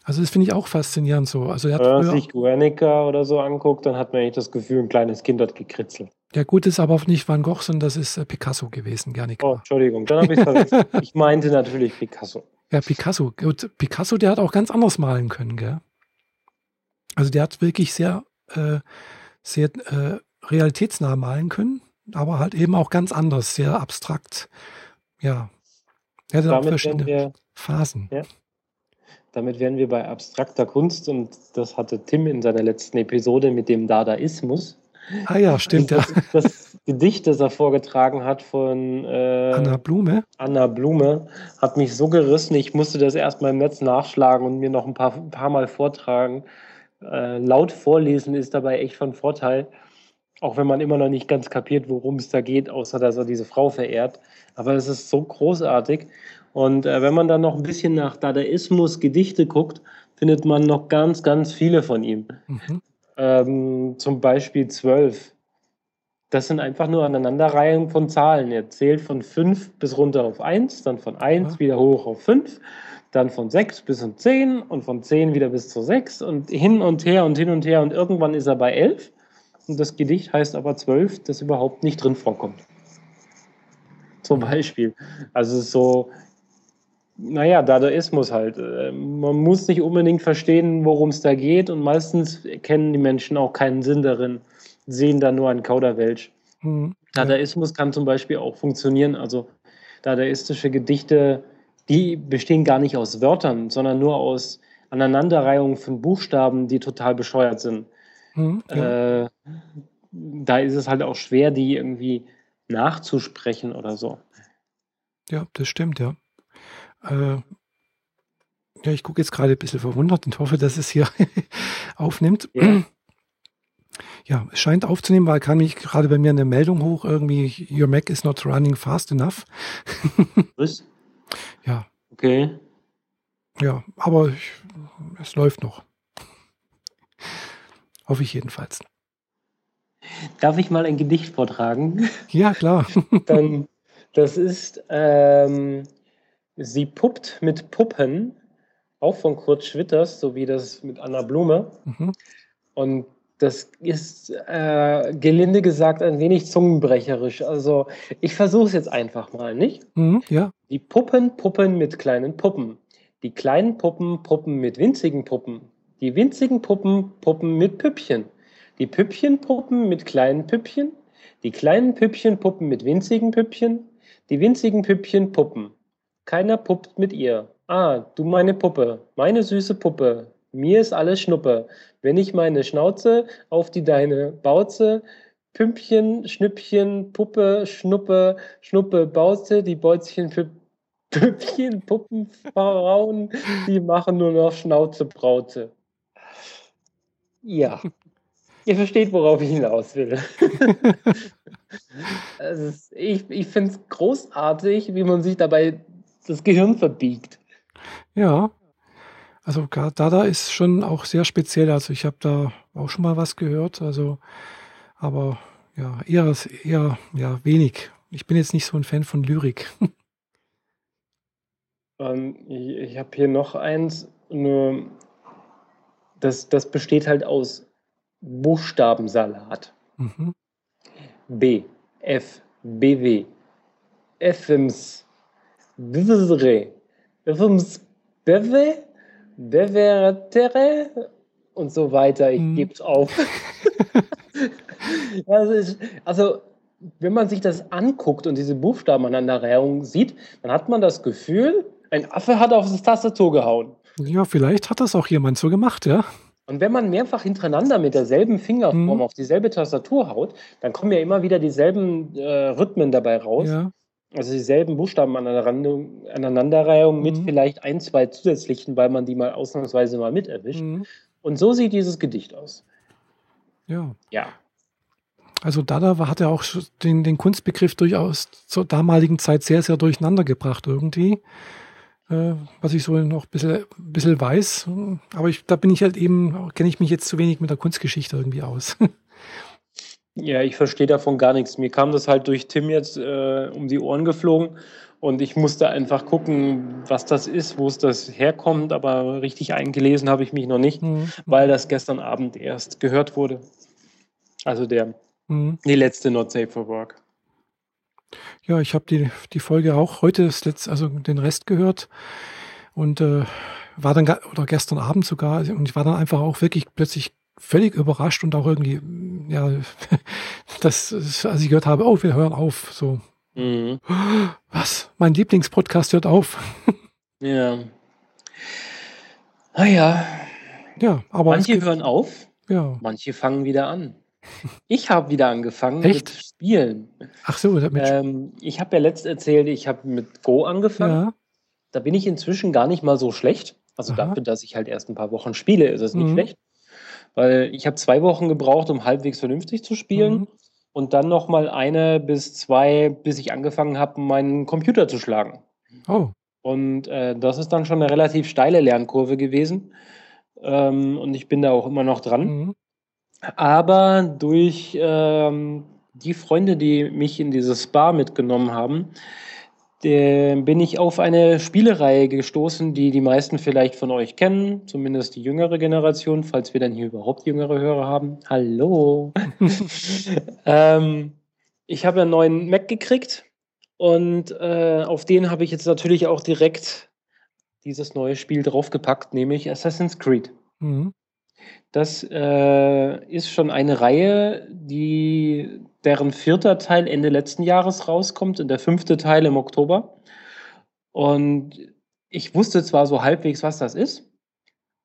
[SPEAKER 2] Also das finde ich auch faszinierend so. Also er hat
[SPEAKER 1] Wenn man sich Guernica oder so anguckt, dann hat man eigentlich das Gefühl, ein kleines Kind hat gekritzelt.
[SPEAKER 2] Ja gut, ist aber auch nicht Van Gogh, sondern das ist äh, Picasso gewesen, Guernica.
[SPEAKER 1] Oh, Entschuldigung, dann habe ich verwechselt. [LAUGHS] ich meinte natürlich Picasso.
[SPEAKER 2] Ja, Picasso. Gut, Picasso, der hat auch ganz anders malen können, gell? Also der hat wirklich sehr, äh, sehr äh, realitätsnah malen können, aber halt eben auch ganz anders, sehr abstrakt. Ja. Er hat auch verschiedene wir, Phasen. Ja.
[SPEAKER 1] Damit wären wir bei abstrakter Kunst und das hatte Tim in seiner letzten Episode mit dem Dadaismus.
[SPEAKER 2] Ah ja, stimmt,
[SPEAKER 1] das, ja. Das Gedicht, das er vorgetragen hat von
[SPEAKER 2] äh, Anna Blume.
[SPEAKER 1] Anna Blume, hat mich so gerissen, ich musste das erstmal im Netz nachschlagen und mir noch ein paar, ein paar Mal vortragen äh, laut vorlesen ist dabei echt von Vorteil. Auch wenn man immer noch nicht ganz kapiert, worum es da geht, außer dass er diese Frau verehrt. Aber es ist so großartig. Und äh, wenn man dann noch ein bisschen nach Dadaismus Gedichte guckt, findet man noch ganz, ganz viele von ihm. Mhm. Ähm, zum Beispiel zwölf. Das sind einfach nur Aneinanderreihungen von Zahlen. Er zählt von fünf bis runter auf eins, dann von eins ja. wieder hoch auf fünf dann von 6 bis zum 10 und von 10 wieder bis zu 6 und hin und her und hin und her und irgendwann ist er bei 11 und das Gedicht heißt aber 12, das überhaupt nicht drin vorkommt. Zum Beispiel. Also es ist so, naja, Dadaismus halt. Äh, man muss nicht unbedingt verstehen, worum es da geht und meistens kennen die Menschen auch keinen Sinn darin, sehen da nur einen Kauderwelsch. Mhm. Dadaismus kann zum Beispiel auch funktionieren, also dadaistische Gedichte die bestehen gar nicht aus Wörtern, sondern nur aus Aneinanderreihungen von Buchstaben, die total bescheuert sind. Mhm, ja. äh, da ist es halt auch schwer, die irgendwie nachzusprechen oder so.
[SPEAKER 2] Ja, das stimmt, ja. Äh, ja, ich gucke jetzt gerade ein bisschen verwundert und hoffe, dass es hier [LAUGHS] aufnimmt. Ja. ja. es scheint aufzunehmen, weil kam mich gerade bei mir eine Meldung hoch, irgendwie, your Mac is not running fast enough. [LAUGHS] Was? Ja.
[SPEAKER 1] Okay.
[SPEAKER 2] Ja, aber ich, es läuft noch. Hoffe ich jedenfalls.
[SPEAKER 1] Darf ich mal ein Gedicht vortragen?
[SPEAKER 2] Ja, klar. [LAUGHS]
[SPEAKER 1] Dann, das ist, ähm, sie puppt mit Puppen, auch von Kurt Schwitters, so wie das mit Anna Blume. Mhm. Und das ist äh, gelinde gesagt ein wenig zungenbrecherisch. Also ich versuche es jetzt einfach mal, nicht?
[SPEAKER 2] Mhm, ja.
[SPEAKER 1] Die Puppen puppen mit kleinen Puppen. Die kleinen Puppen puppen mit winzigen Puppen. Die winzigen Puppen puppen mit Püppchen. Die Püppchen puppen mit kleinen Püppchen. Die kleinen Püppchen puppen mit winzigen Püppchen. Die winzigen Püppchen puppen. Keiner puppt mit ihr. Ah, du meine Puppe, meine süße Puppe, mir ist alles Schnuppe. Wenn ich meine Schnauze auf die deine Bauze, Pümpchen, Schnüppchen, Puppe, Schnuppe, Schnuppe, Bauze, die Beuzchen für Püppchen, Puppen, Frauen, die machen nur noch Schnauze, Brauze. Ja, ihr versteht, worauf ich hinaus will. [LAUGHS] ist, ich ich finde es großartig, wie man sich dabei das Gehirn verbiegt.
[SPEAKER 2] Ja, also Dada ist schon auch sehr speziell. Also ich habe da auch schon mal was gehört. Also, aber ja, eher, eher ja, wenig. Ich bin jetzt nicht so ein Fan von Lyrik. [LAUGHS]
[SPEAKER 1] Ähm, ich ich habe hier noch eins, nur das, das besteht halt aus Buchstabensalat. Mhm. B, F, BW, Fms, Bwsre, Fms, Bewe, Bewertere und so weiter. Ich hm. gebe es auf. [LAUGHS] ist, also, wenn man sich das anguckt und diese Buchstabenaneinanderreihung sieht, dann hat man das Gefühl, ein Affe hat auf das Tastatur gehauen.
[SPEAKER 2] Ja, vielleicht hat das auch jemand so gemacht, ja.
[SPEAKER 1] Und wenn man mehrfach hintereinander mit derselben Fingerform mhm. auf dieselbe Tastatur haut, dann kommen ja immer wieder dieselben äh, Rhythmen dabei raus. Ja. Also dieselben Buchstaben Aneinanderreihung mit mhm. vielleicht ein, zwei zusätzlichen, weil man die mal ausnahmsweise mal mit erwischt. Mhm. Und so sieht dieses Gedicht aus.
[SPEAKER 2] Ja.
[SPEAKER 1] Ja.
[SPEAKER 2] Also Dada hat ja auch den, den Kunstbegriff durchaus zur damaligen Zeit sehr, sehr durcheinander gebracht irgendwie. Äh, was ich so noch ein bisschen, bisschen weiß. Aber ich, da bin ich halt eben, kenne ich mich jetzt zu wenig mit der Kunstgeschichte irgendwie aus. [LAUGHS]
[SPEAKER 1] Ja, ich verstehe davon gar nichts. Mir kam das halt durch Tim jetzt äh, um die Ohren geflogen und ich musste einfach gucken, was das ist, wo es das herkommt, aber richtig eingelesen habe ich mich noch nicht, mhm. weil das gestern Abend erst gehört wurde. Also der mhm. die letzte Not Safe for Work.
[SPEAKER 2] Ja, ich habe die, die Folge auch heute, das letzte, also den Rest gehört und äh, war dann, oder gestern Abend sogar, und ich war dann einfach auch wirklich plötzlich völlig überrascht und auch irgendwie, ja, [LAUGHS] das, als ich gehört habe, oh, wir hören auf, so. Mhm. Was? Mein Lieblingspodcast hört auf. [LAUGHS]
[SPEAKER 1] ja. Naja.
[SPEAKER 2] Ja, aber.
[SPEAKER 1] Manche hören auf,
[SPEAKER 2] ja.
[SPEAKER 1] manche fangen wieder an. Ich habe wieder angefangen Echt? mit Spielen.
[SPEAKER 2] Ach so,
[SPEAKER 1] mit ähm, ich habe ja letzt erzählt, ich habe mit Go angefangen. Ja. Da bin ich inzwischen gar nicht mal so schlecht. Also Aha. dafür, dass ich halt erst ein paar Wochen spiele, ist es nicht mhm. schlecht. Weil ich habe zwei Wochen gebraucht, um halbwegs vernünftig zu spielen. Mhm. Und dann noch mal eine bis zwei, bis ich angefangen habe, meinen Computer zu schlagen.
[SPEAKER 2] Oh.
[SPEAKER 1] Und äh, das ist dann schon eine relativ steile Lernkurve gewesen. Ähm, und ich bin da auch immer noch dran. Mhm. Aber durch ähm, die Freunde, die mich in dieses Spa mitgenommen haben, bin ich auf eine Spielereihe gestoßen, die die meisten vielleicht von euch kennen, zumindest die jüngere Generation, falls wir dann hier überhaupt jüngere Hörer haben. Hallo. [LAUGHS] ähm, ich habe einen neuen Mac gekriegt und äh, auf den habe ich jetzt natürlich auch direkt dieses neue Spiel draufgepackt, nämlich Assassin's Creed. Mhm. Das äh, ist schon eine Reihe, die, deren vierter Teil Ende letzten Jahres rauskommt und der fünfte Teil im Oktober. Und ich wusste zwar so halbwegs, was das ist,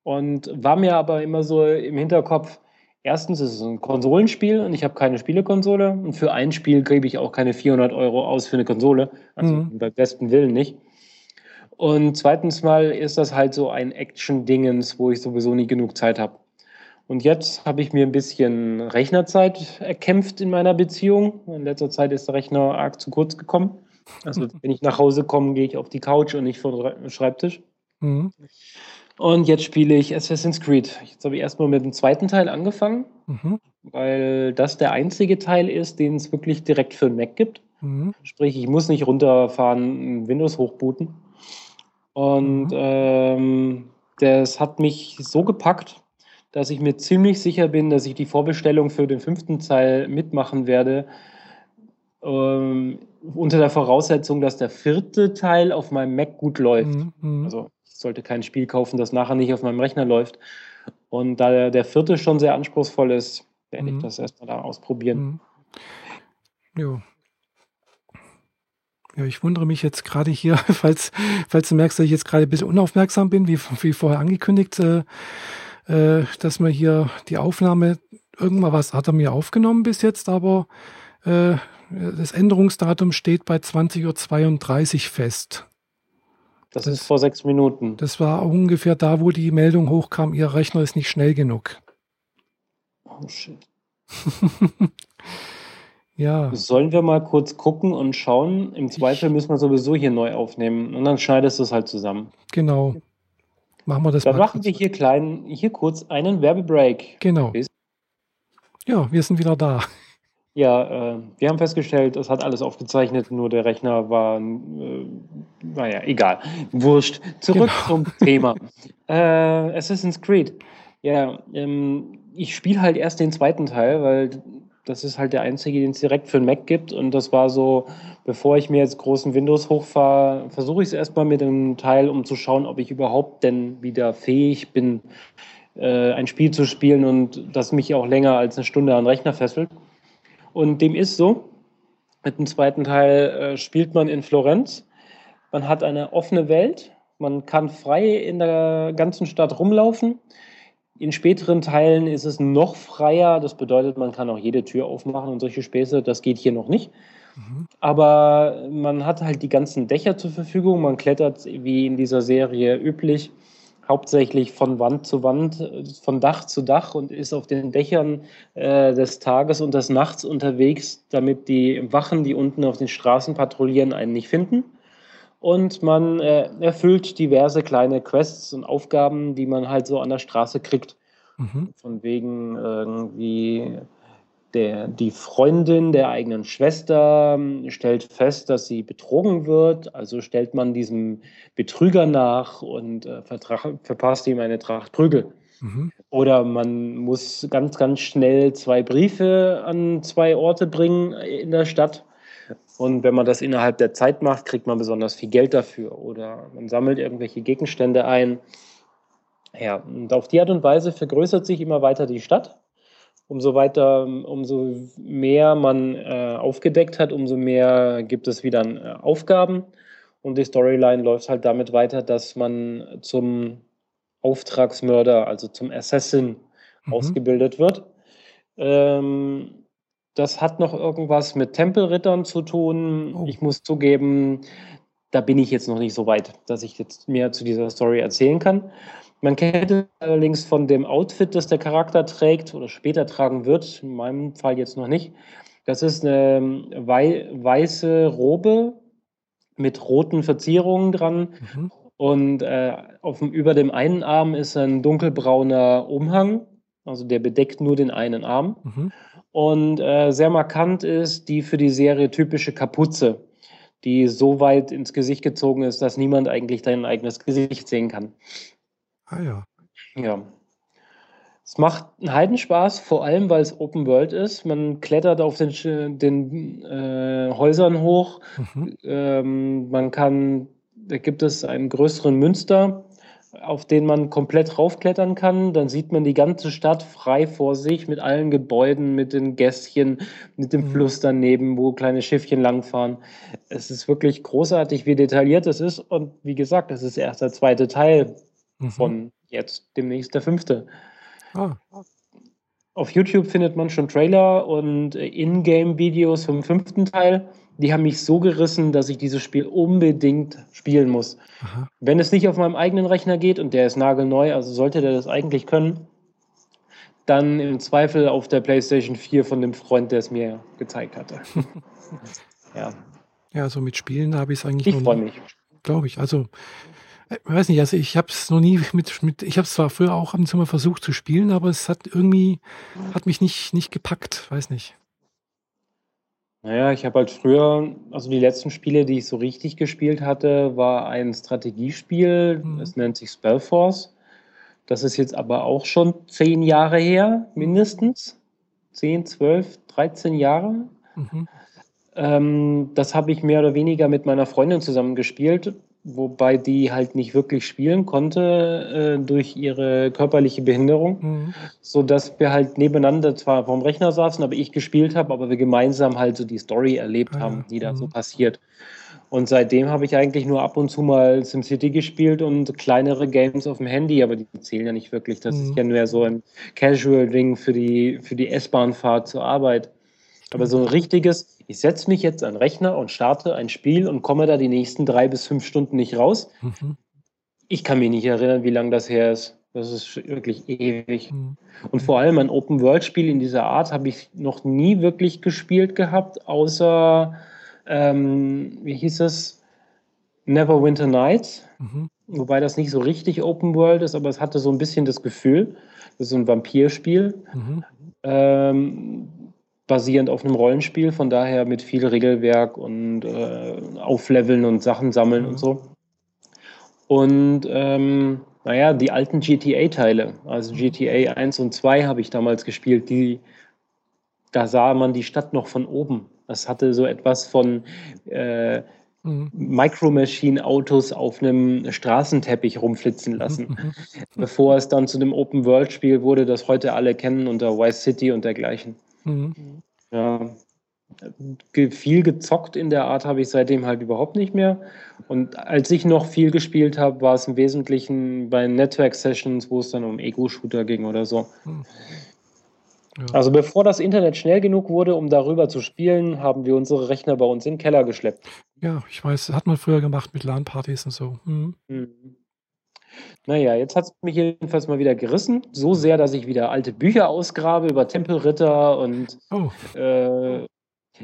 [SPEAKER 1] und war mir aber immer so im Hinterkopf, erstens ist es ein Konsolenspiel und ich habe keine Spielekonsole und für ein Spiel gebe ich auch keine 400 Euro aus für eine Konsole, also mhm. beim besten Willen nicht. Und zweitens mal ist das halt so ein Action-Dingens, wo ich sowieso nie genug Zeit habe. Und jetzt habe ich mir ein bisschen Rechnerzeit erkämpft in meiner Beziehung. In letzter Zeit ist der Rechner arg zu kurz gekommen. Also [LAUGHS] wenn ich nach Hause komme, gehe ich auf die Couch und nicht vor den Schreibtisch. Mhm. Und jetzt spiele ich Assassin's Creed. Jetzt habe ich erstmal mit dem zweiten Teil angefangen, mhm. weil das der einzige Teil ist, den es wirklich direkt für den Mac gibt. Mhm. Sprich, ich muss nicht runterfahren, Windows hochbooten. Und mhm. ähm, das hat mich so gepackt, dass ich mir ziemlich sicher bin, dass ich die Vorbestellung für den fünften Teil mitmachen werde. Ähm, unter der Voraussetzung, dass der vierte Teil auf meinem Mac gut läuft. Mhm, mhm. Also ich sollte kein Spiel kaufen, das nachher nicht auf meinem Rechner läuft. Und da der, der vierte schon sehr anspruchsvoll ist, werde mhm. ich das erstmal da ausprobieren. Mhm.
[SPEAKER 2] Jo. Ja, ich wundere mich jetzt gerade hier, [LAUGHS] falls, falls du merkst, dass ich jetzt gerade ein bisschen unaufmerksam bin, wie, wie vorher angekündigt. Äh, äh, dass man hier die Aufnahme, irgendwann was hat er mir aufgenommen bis jetzt, aber äh, das Änderungsdatum steht bei 20.32 Uhr fest.
[SPEAKER 1] Das, das, ist vor sechs Minuten.
[SPEAKER 2] Das war ungefähr da, wo die Meldung hochkam, Ihr Rechner ist nicht schnell genug.
[SPEAKER 1] Oh shit. [LAUGHS]
[SPEAKER 2] ja.
[SPEAKER 1] Sollen wir mal kurz gucken und schauen? Im Zweifel ich, müssen wir sowieso hier neu aufnehmen und dann schneidest du es halt zusammen.
[SPEAKER 2] Genau. Machen wir das
[SPEAKER 1] Dann machen kurz. wir hier klein, hier kurz einen Werbebreak.
[SPEAKER 2] Genau. Ja, wir sind wieder da.
[SPEAKER 1] Ja, äh, wir haben festgestellt, es hat alles aufgezeichnet, nur der Rechner war, äh, naja, egal. Wurscht. Zurück genau. zum [LAUGHS] Thema. Äh, Assassin's Creed. Ja, ähm, ich spiele halt erst den zweiten Teil, weil das ist halt der einzige, den es direkt für den Mac gibt. Und das war so, bevor ich mir jetzt großen Windows hochfahre, versuche ich es erstmal mit dem Teil, um zu schauen, ob ich überhaupt denn wieder fähig bin, äh, ein Spiel zu spielen und das mich auch länger als eine Stunde an den Rechner fesselt. Und dem ist so. Mit dem zweiten Teil äh, spielt man in Florenz. Man hat eine offene Welt. Man kann frei in der ganzen Stadt rumlaufen. In späteren Teilen ist es noch freier. Das bedeutet, man kann auch jede Tür aufmachen und solche Späße. Das geht hier noch nicht. Mhm. Aber man hat halt die ganzen Dächer zur Verfügung. Man klettert wie in dieser Serie üblich hauptsächlich von Wand zu Wand, von Dach zu Dach und ist auf den Dächern äh, des Tages und des Nachts unterwegs, damit die Wachen, die unten auf den Straßen patrouillieren, einen nicht finden. Und man äh, erfüllt diverse kleine Quests und Aufgaben, die man halt so an der Straße kriegt. Mhm. Von wegen irgendwie der, die Freundin der eigenen Schwester ähm, stellt fest, dass sie betrogen wird, also stellt man diesem Betrüger nach und äh, verpasst ihm eine Tracht Prügel. Mhm. Oder man muss ganz, ganz schnell zwei Briefe an zwei Orte bringen in der Stadt. Und wenn man das innerhalb der Zeit macht, kriegt man besonders viel Geld dafür. Oder man sammelt irgendwelche Gegenstände ein. Ja, und auf die Art und Weise vergrößert sich immer weiter die Stadt umso weiter, umso mehr man äh, aufgedeckt hat, umso mehr gibt es wieder äh, Aufgaben. Und die Storyline läuft halt damit weiter, dass man zum Auftragsmörder, also zum Assassin mhm. ausgebildet wird. Ähm, das hat noch irgendwas mit Tempelrittern zu tun. Oh. Ich muss zugeben, da bin ich jetzt noch nicht so weit, dass ich jetzt mehr zu dieser Story erzählen kann. Man kennt es allerdings von dem Outfit, das der Charakter trägt oder später tragen wird, in meinem Fall jetzt noch nicht. Das ist eine ähm, wei weiße Robe mit roten Verzierungen dran. Mhm. Und äh, auf dem, über dem einen Arm ist ein dunkelbrauner Umhang, also der bedeckt nur den einen Arm. Mhm. Und äh, sehr markant ist die für die Serie typische Kapuze, die so weit ins Gesicht gezogen ist, dass niemand eigentlich dein eigenes Gesicht sehen kann.
[SPEAKER 2] Ah ja.
[SPEAKER 1] Ja. Es macht einen Heidenspaß, vor allem weil es Open World ist. Man klettert auf den, den äh, Häusern hoch. Mhm. Ähm, man kann, da gibt es einen größeren Münster, auf den man komplett raufklettern kann. Dann sieht man die ganze Stadt frei vor sich mit allen Gebäuden, mit den Gästchen, mit dem mhm. Fluss daneben, wo kleine Schiffchen langfahren. Es ist wirklich großartig, wie detailliert es ist. Und wie gesagt, es ist erst der zweite Teil mhm. von jetzt demnächst der fünfte. Ah. Auf YouTube findet man schon Trailer und Ingame-Videos vom fünften Teil. Die haben mich so gerissen, dass ich dieses Spiel unbedingt spielen muss. Aha. Wenn es nicht auf meinem eigenen Rechner geht und der ist nagelneu, also sollte der das eigentlich können, dann im Zweifel auf der PlayStation 4 von dem Freund, der es mir gezeigt hatte. [LAUGHS]
[SPEAKER 2] ja. Ja, so mit Spielen habe ich es eigentlich
[SPEAKER 1] ich noch nicht.
[SPEAKER 2] Glaube ich. Also ich weiß nicht, also ich habe es noch nie mit, mit ich habe es zwar früher auch ab und zu mal versucht zu spielen, aber es hat irgendwie, hat mich nicht, nicht gepackt, weiß nicht.
[SPEAKER 1] Naja, ich habe halt früher, also die letzten Spiele, die ich so richtig gespielt hatte, war ein Strategiespiel, mhm. es nennt sich Spellforce. Das ist jetzt aber auch schon zehn Jahre her, mindestens. Zehn, zwölf, dreizehn Jahre. Mhm. Ähm, das habe ich mehr oder weniger mit meiner Freundin zusammen gespielt wobei die halt nicht wirklich spielen konnte äh, durch ihre körperliche Behinderung, mhm. so dass wir halt nebeneinander zwar vorm Rechner saßen, aber ich gespielt habe, aber wir gemeinsam halt so die Story erlebt ah, haben, die da mhm. so passiert. Und seitdem habe ich eigentlich nur ab und zu mal SimCity gespielt und kleinere Games auf dem Handy, aber die zählen ja nicht wirklich. Das mhm. ist ja nur so ein Casual-Ding für die, für die S-Bahn-Fahrt zur Arbeit. Aber so ein richtiges, ich setze mich jetzt an den Rechner und starte ein Spiel und komme da die nächsten drei bis fünf Stunden nicht raus. Mhm. Ich kann mich nicht erinnern, wie lange das her ist. Das ist wirklich ewig. Mhm. Und vor allem ein Open-World-Spiel in dieser Art habe ich noch nie wirklich gespielt gehabt, außer, ähm, wie hieß es? Neverwinter Nights. Mhm. Wobei das nicht so richtig Open World ist, aber es hatte so ein bisschen das Gefühl. Das ist so ein Vampirspiel. Mhm. Ähm, basierend auf einem Rollenspiel, von daher mit viel Regelwerk und äh, Aufleveln und Sachen sammeln mhm. und so. Und ähm, naja, die alten GTA-Teile, also GTA 1 und 2 habe ich damals gespielt, die, da sah man die Stadt noch von oben. Das hatte so etwas von äh, mhm. Micro Machine Autos auf einem Straßenteppich rumflitzen lassen, mhm. bevor es dann zu dem Open World Spiel wurde, das heute alle kennen unter Vice City und dergleichen. Mhm. Ja. viel gezockt in der Art habe ich seitdem halt überhaupt nicht mehr. Und als ich noch viel gespielt habe, war es im Wesentlichen bei Network-Sessions, wo es dann um Ego-Shooter ging oder so. Hm. Ja. Also bevor das Internet schnell genug wurde, um darüber zu spielen, haben wir unsere Rechner bei uns in den Keller geschleppt.
[SPEAKER 2] Ja, ich weiß, hat man früher gemacht mit LAN-Partys und so. Mhm. Mhm.
[SPEAKER 1] Naja, jetzt hat es mich jedenfalls mal wieder gerissen. So sehr, dass ich wieder alte Bücher ausgrabe über Tempelritter und oh. äh,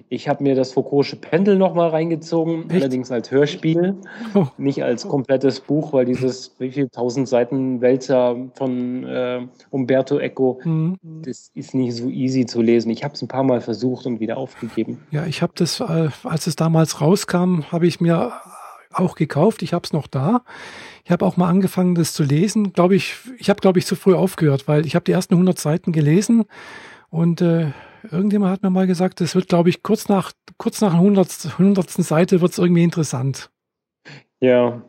[SPEAKER 1] ich habe mir das Foucault'sche Pendel nochmal reingezogen, Echt? allerdings als Hörspiel, oh. nicht als komplettes Buch, weil dieses wie viel tausend Seiten Wälzer von äh, Umberto Eco, mhm. das ist nicht so easy zu lesen. Ich habe es ein paar Mal versucht und wieder aufgegeben.
[SPEAKER 2] Ja, ich habe das, äh, als es damals rauskam, habe ich mir auch gekauft. Ich habe es noch da. Ich habe auch mal angefangen, das zu lesen. Glaube ich, ich habe, glaube ich, zu früh aufgehört, weil ich habe die ersten 100 Seiten gelesen und äh, irgendjemand hat mir mal gesagt, es wird, glaube ich, kurz nach, kurz nach der 100. 100. Seite wird es irgendwie interessant.
[SPEAKER 1] Ja,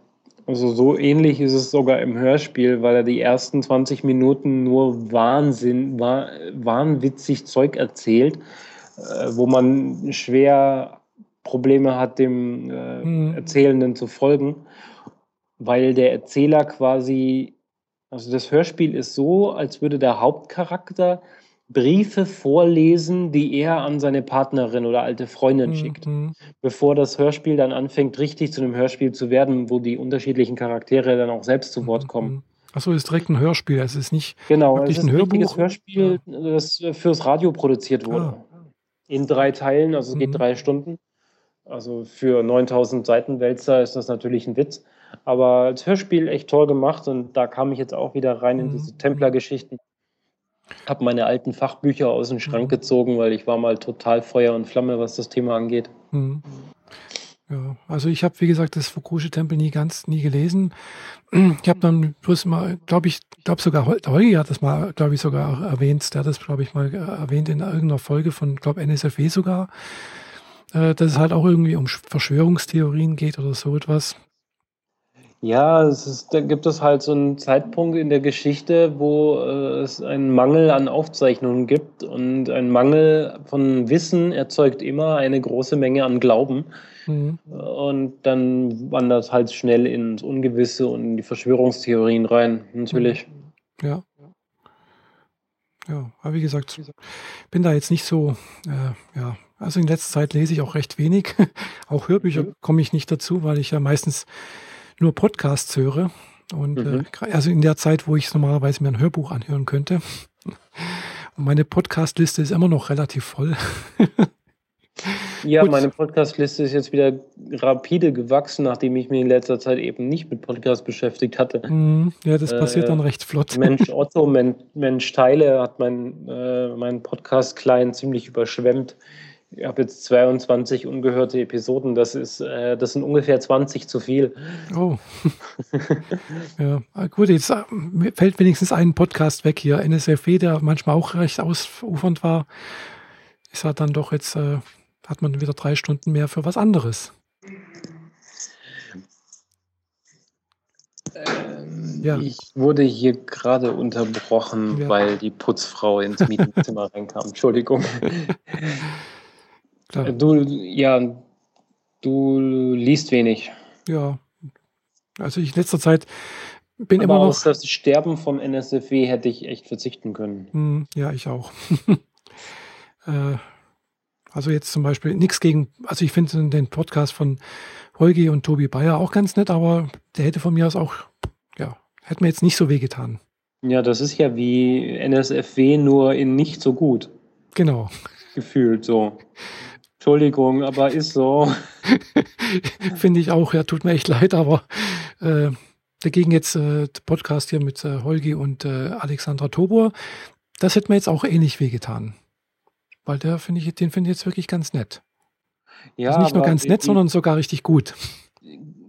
[SPEAKER 1] also so ähnlich ist es sogar im Hörspiel, weil er die ersten 20 Minuten nur Wahnsinn, wahnwitzig Zeug erzählt, äh, wo man schwer Probleme hat, dem äh, mhm. Erzählenden zu folgen, weil der Erzähler quasi, also das Hörspiel ist so, als würde der Hauptcharakter Briefe vorlesen, die er an seine Partnerin oder alte Freundin mhm. schickt, bevor das Hörspiel dann anfängt, richtig zu einem Hörspiel zu werden, wo die unterschiedlichen Charaktere dann auch selbst zu Wort kommen. Mhm.
[SPEAKER 2] Achso, es ist direkt ein Hörspiel, es ist nicht
[SPEAKER 1] genau, wirklich es ist ein, ein richtiges Hörspiel, das fürs Radio produziert wurde. Ah. In drei Teilen, also es geht mhm. drei Stunden. Also für 9000 Seiten Wälzer ist das natürlich ein Witz. Aber als Hörspiel echt toll gemacht und da kam ich jetzt auch wieder rein in mhm. diese Templer-Geschichten habe meine alten Fachbücher aus dem Schrank mhm. gezogen, weil ich war mal total Feuer und Flamme, was das Thema angeht. Mhm.
[SPEAKER 2] Ja, also ich habe, wie gesagt, das Fukusche Tempel nie ganz, nie gelesen. Ich habe dann bloß mal, glaube ich, glaube sogar Holgi hat das mal, glaube ich, sogar erwähnt. Der hat das, glaube ich, mal erwähnt in irgendeiner Folge von, glaube NSFW sogar, äh, dass es halt auch irgendwie um Verschwörungstheorien geht oder so etwas.
[SPEAKER 1] Ja, es ist, da gibt es halt so einen Zeitpunkt in der Geschichte, wo äh, es einen Mangel an Aufzeichnungen gibt und ein Mangel von Wissen erzeugt immer eine große Menge an Glauben. Mhm. Und dann wandert es halt schnell ins Ungewisse und in die Verschwörungstheorien rein, natürlich.
[SPEAKER 2] Mhm. Ja. Ja, aber wie gesagt, bin da jetzt nicht so, äh, ja, also in letzter Zeit lese ich auch recht wenig. [LAUGHS] auch Hörbücher mhm. komme ich nicht dazu, weil ich ja meistens nur Podcasts höre. Und mhm. äh, also in der Zeit, wo ich normalerweise mir ein Hörbuch anhören könnte. [LAUGHS] Und meine Podcastliste ist immer noch relativ voll.
[SPEAKER 1] ja, Gut. meine Podcastliste ist jetzt wieder rapide gewachsen, nachdem ich mich in letzter Zeit eben nicht mit Podcasts beschäftigt hatte.
[SPEAKER 2] Mhm. Ja, das passiert äh, dann recht flott.
[SPEAKER 1] Mensch [LAUGHS] Otto, Men Mensch Teile hat mein, äh, meinen Podcast-Client ziemlich überschwemmt. Ich habe jetzt 22 ungehörte Episoden. Das ist, äh, das sind ungefähr 20 zu viel.
[SPEAKER 2] Oh. [LAUGHS] ja, ah, gut, jetzt äh, fällt wenigstens ein Podcast weg hier. NSFW, der manchmal auch recht ausufernd war, ist halt dann doch jetzt, äh, hat man wieder drei Stunden mehr für was anderes.
[SPEAKER 1] Ähm, ja. Ich wurde hier gerade unterbrochen, ja. weil die Putzfrau ins Mietenzimmer reinkam. Entschuldigung. [LAUGHS] Klar. Du, ja, du liest wenig.
[SPEAKER 2] Ja. Also ich in letzter Zeit bin
[SPEAKER 1] Aber
[SPEAKER 2] immer noch.
[SPEAKER 1] Auf das Sterben vom NSFW hätte ich echt verzichten können.
[SPEAKER 2] Hm, ja, ich auch. [LAUGHS] äh, also jetzt zum Beispiel nichts gegen, also ich finde den Podcast von Holgi und Tobi Bayer auch ganz nett, aber der hätte von mir aus auch, ja, hätte mir jetzt nicht so wehgetan.
[SPEAKER 1] Ja, das ist ja wie NSFW, nur in nicht so gut.
[SPEAKER 2] Genau.
[SPEAKER 1] Gefühlt so. [LAUGHS] Entschuldigung, aber ist so. [LAUGHS]
[SPEAKER 2] Finde ich auch, ja, tut mir echt leid, aber äh, dagegen jetzt äh, Podcast hier mit äh, Holgi und äh, Alexandra Tobor, das hätte mir jetzt auch ähnlich wehgetan. Weil der finde ich, den finde ich jetzt wirklich ganz nett. Ja, also nicht nur ganz nett, die, sondern sogar richtig gut.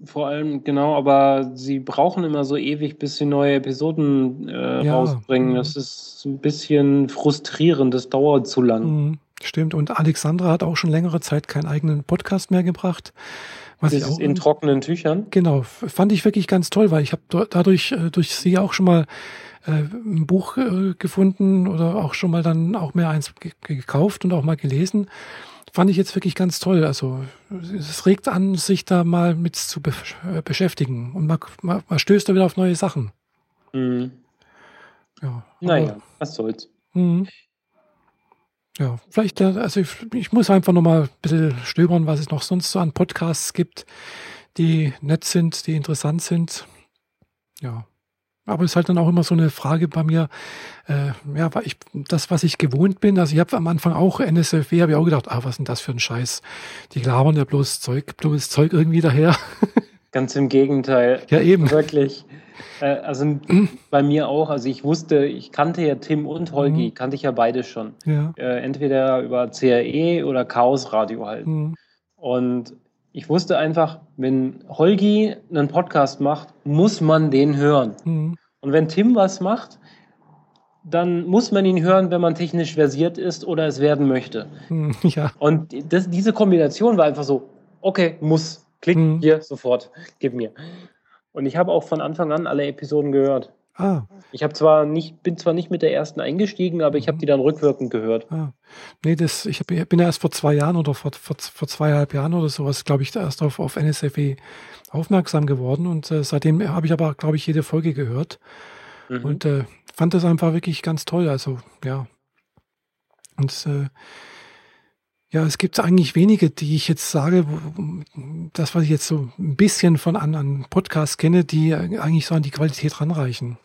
[SPEAKER 1] Vor allem, genau, aber sie brauchen immer so ewig, bis sie neue Episoden äh, ja. rausbringen. Das ist ein bisschen frustrierend, das dauert zu lang.
[SPEAKER 2] Mhm. Stimmt. Und Alexandra hat auch schon längere Zeit keinen eigenen Podcast mehr gebracht.
[SPEAKER 1] Was das ist in trockenen Tüchern?
[SPEAKER 2] Genau. Fand ich wirklich ganz toll, weil ich habe dadurch äh, durch sie auch schon mal äh, ein Buch äh, gefunden oder auch schon mal dann auch mehr eins gekauft und auch mal gelesen. fand ich jetzt wirklich ganz toll. Also es regt an, sich da mal mit zu be äh, beschäftigen und man, man, man, stößt da wieder auf neue Sachen.
[SPEAKER 1] Mhm. Ja, naja, was soll's. Mh.
[SPEAKER 2] Ja, vielleicht, äh, also ich, ich muss einfach nochmal ein bisschen stöbern, was es noch sonst so an Podcasts gibt, die nett sind, die interessant sind. Ja. Aber es ist halt dann auch immer so eine Frage bei mir, äh, ja, weil ich, das, was ich gewohnt bin, also ich habe am Anfang auch NSFW, habe ich auch gedacht, ah, was ist denn das für ein Scheiß? Die labern ja bloß Zeug, bloß Zeug irgendwie daher.
[SPEAKER 1] Ganz im Gegenteil.
[SPEAKER 2] Ja, eben.
[SPEAKER 1] Wirklich. Äh, also [CLEARS THROAT] bei mir auch, also ich wusste, ich kannte ja Tim und Holgi, mhm. kannte ich ja beide schon. Ja. Äh, entweder über CRE oder Chaos Radio halt. Mhm. Und ich wusste einfach, wenn Holgi einen Podcast macht, muss man den hören. Mhm. Und wenn Tim was macht, dann muss man ihn hören, wenn man technisch versiert ist oder es werden möchte. Mhm, [LAUGHS] ja. Und das, diese Kombination war einfach so, okay, muss, klick mhm. hier sofort, gib mir. Und ich habe auch von Anfang an alle Episoden gehört. Ah. Ich habe zwar nicht, bin zwar nicht mit der ersten eingestiegen, aber ich habe die dann rückwirkend gehört. Ah.
[SPEAKER 2] Nee, das, ich hab, bin ja erst vor zwei Jahren oder vor, vor, vor zweieinhalb Jahren oder sowas, glaube ich, erst auf, auf NSFE aufmerksam geworden und äh, seitdem habe ich aber, glaube ich, jede Folge gehört mhm. und äh, fand das einfach wirklich ganz toll. Also, ja. Und äh, ja, es gibt eigentlich wenige, die ich jetzt sage, das, was ich jetzt so ein bisschen von anderen Podcasts kenne, die eigentlich so an die Qualität ranreichen.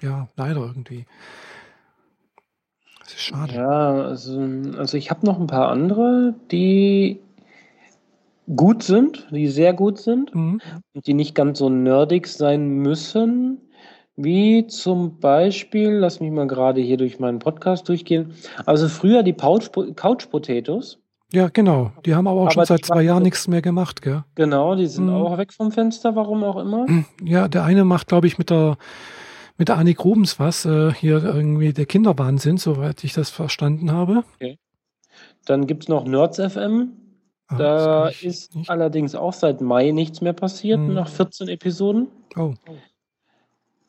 [SPEAKER 2] Ja, leider irgendwie.
[SPEAKER 1] Das ist schade. Ja, also, also ich habe noch ein paar andere, die gut sind, die sehr gut sind mhm. und die nicht ganz so nerdig sein müssen. Wie zum Beispiel, lass mich mal gerade hier durch meinen Podcast durchgehen. Also früher die Couch, Couch Potatoes.
[SPEAKER 2] Ja, genau. Die haben aber auch aber schon seit zwei Jahren nichts mehr gemacht, gell?
[SPEAKER 1] Genau, die sind mhm. auch weg vom Fenster, warum auch immer. Hm, [CLEARS THROAT]
[SPEAKER 2] ja, der eine macht, glaube ich, mit der mit der Annik Rubens was, äh, hier irgendwie der Kinderwahnsinn, soweit ich das verstanden habe. Okay.
[SPEAKER 1] Dann gibt es noch Nerds FM. Ah, da ist nicht. allerdings auch seit Mai nichts mehr passiert, hm. nach 14 Episoden. Oh.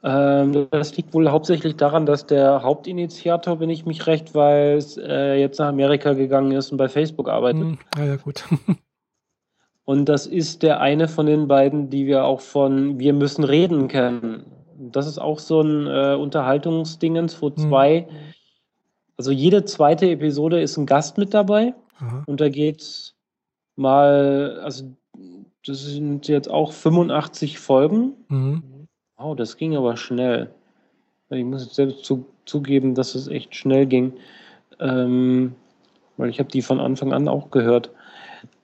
[SPEAKER 1] Ähm, das liegt wohl hauptsächlich daran, dass der Hauptinitiator, wenn ich mich recht weiß, äh, jetzt nach Amerika gegangen ist und bei Facebook arbeitet. Hm,
[SPEAKER 2] ja, ja, gut. [LAUGHS]
[SPEAKER 1] und das ist der eine von den beiden, die wir auch von Wir müssen reden kennen. Das ist auch so ein äh, Unterhaltungsdingens, wo hm. zwei, also jede zweite Episode ist ein Gast mit dabei. Aha. Und da geht mal, also das sind jetzt auch 85 Folgen. Mhm. Wow, das ging aber schnell. Ich muss jetzt selbst zu, zugeben, dass es echt schnell ging. Ähm, weil ich habe die von Anfang an auch gehört.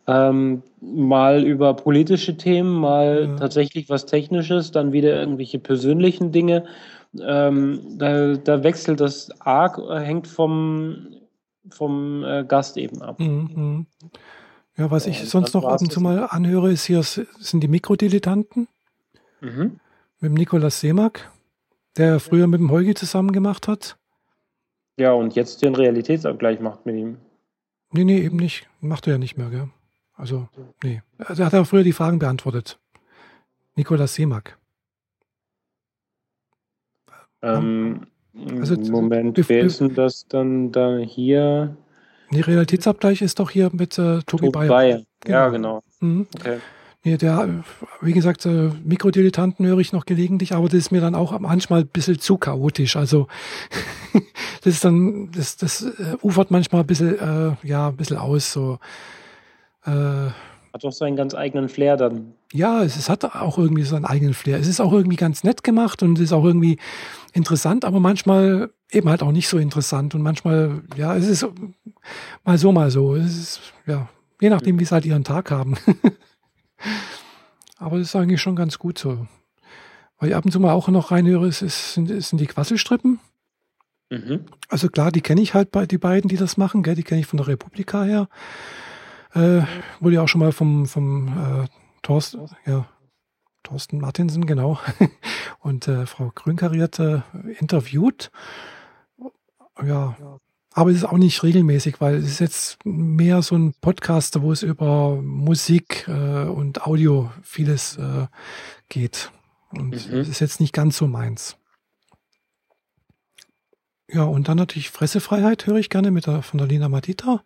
[SPEAKER 1] Ähm, mal über politische Themen, mal ja. tatsächlich was Technisches, dann wieder irgendwelche persönlichen Dinge. Ähm, da, da, wechselt das arg, äh, hängt vom, vom äh, Gast eben ab. Mhm.
[SPEAKER 2] Ja, was ich sonst noch ab und zu mal anhöre, ist hier sind die Mikrodilettanten. Mhm mit dem Nikolaus Seemack, der früher mit dem Holgi zusammen gemacht hat.
[SPEAKER 1] Ja, und jetzt den Realitätsabgleich macht mit ihm.
[SPEAKER 2] Nee, nee, eben nicht. Macht er ja nicht mehr, gell? Also, nee. Er hat ja früher die Fragen beantwortet. Nikolaus Seemack.
[SPEAKER 1] Ähm, also, Moment, wer ist denn das dann da hier?
[SPEAKER 2] Die Realitätsabgleich ist doch hier mit äh, Tobi Bayer. Bayer.
[SPEAKER 1] Genau. Ja, genau. Mhm.
[SPEAKER 2] Okay. Nee, der, wie gesagt, äh, Mikrodilettanten höre ich noch gelegentlich, aber das ist mir dann auch manchmal ein bisschen zu chaotisch. Also [LAUGHS] das ist dann, das, das äh, ufert manchmal ein bisschen, äh, ja, ein bisschen aus. So,
[SPEAKER 1] äh, hat doch seinen ganz eigenen Flair dann.
[SPEAKER 2] Ja, es, es hat auch irgendwie seinen eigenen Flair. Es ist auch irgendwie ganz nett gemacht und es ist auch irgendwie interessant, aber manchmal eben halt auch nicht so interessant. Und manchmal, ja, es ist mal so, mal so. Es ist, ja, je nachdem, wie es halt ihren Tag haben. [LAUGHS] Aber das ist eigentlich schon ganz gut so. Weil ich ab und zu mal auch noch reinhöre, es ist, sind, sind die Quasselstrippen. Mhm. Also klar, die kenne ich halt bei die beiden, die das machen, gell? die kenne ich von der Republika her. Äh, wurde ja auch schon mal vom, vom äh, Thorsten, ja, Thorsten Martinsen, genau, [LAUGHS] und äh, Frau Grünkariert äh, interviewt. Ja, aber es ist auch nicht regelmäßig, weil es ist jetzt mehr so ein Podcast, wo es über Musik äh, und Audio vieles äh, geht. Und es mhm. ist jetzt nicht ganz so meins. Ja, und dann natürlich Fressefreiheit höre ich gerne mit der, von der Lina Madita.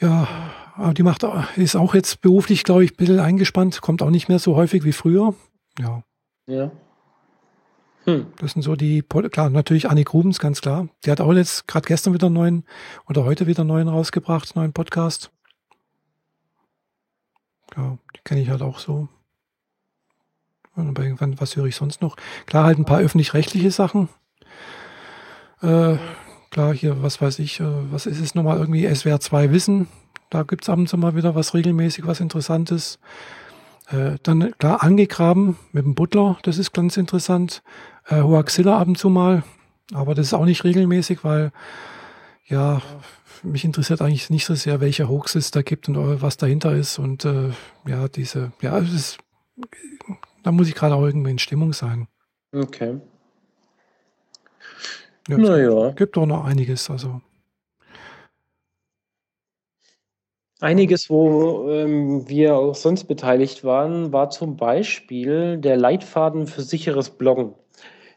[SPEAKER 2] Ja, aber die macht, ist auch jetzt beruflich, glaube ich, ein bisschen eingespannt, kommt auch nicht mehr so häufig wie früher. Ja.
[SPEAKER 1] Ja.
[SPEAKER 2] Hm. Das sind so die, klar, natürlich Annik Rubens, ganz klar. Die hat auch jetzt gerade gestern wieder einen neuen oder heute wieder einen neuen rausgebracht, neuen Podcast. Ja, die kenne ich halt auch so. Und bei, was höre ich sonst noch? Klar, halt ein paar öffentlich-rechtliche Sachen. Äh, klar, hier, was weiß ich, äh, was ist es nochmal irgendwie? SWR 2 Wissen. Da gibt es ab und zu mal wieder was regelmäßig, was Interessantes. Äh, dann klar angegraben mit dem Butler, das ist ganz interessant. Äh, Hoaxilla ab und zu mal, aber das ist auch nicht regelmäßig, weil ja, mich interessiert eigentlich nicht so sehr, welcher Hoax es da gibt und äh, was dahinter ist. Und äh, ja, diese, ja, ist, da muss ich gerade auch irgendwie in Stimmung sein.
[SPEAKER 1] Okay.
[SPEAKER 2] Ja, naja. Gibt, gibt auch noch einiges, also.
[SPEAKER 1] Einiges, wo ähm, wir auch sonst beteiligt waren, war zum Beispiel der Leitfaden für sicheres Bloggen.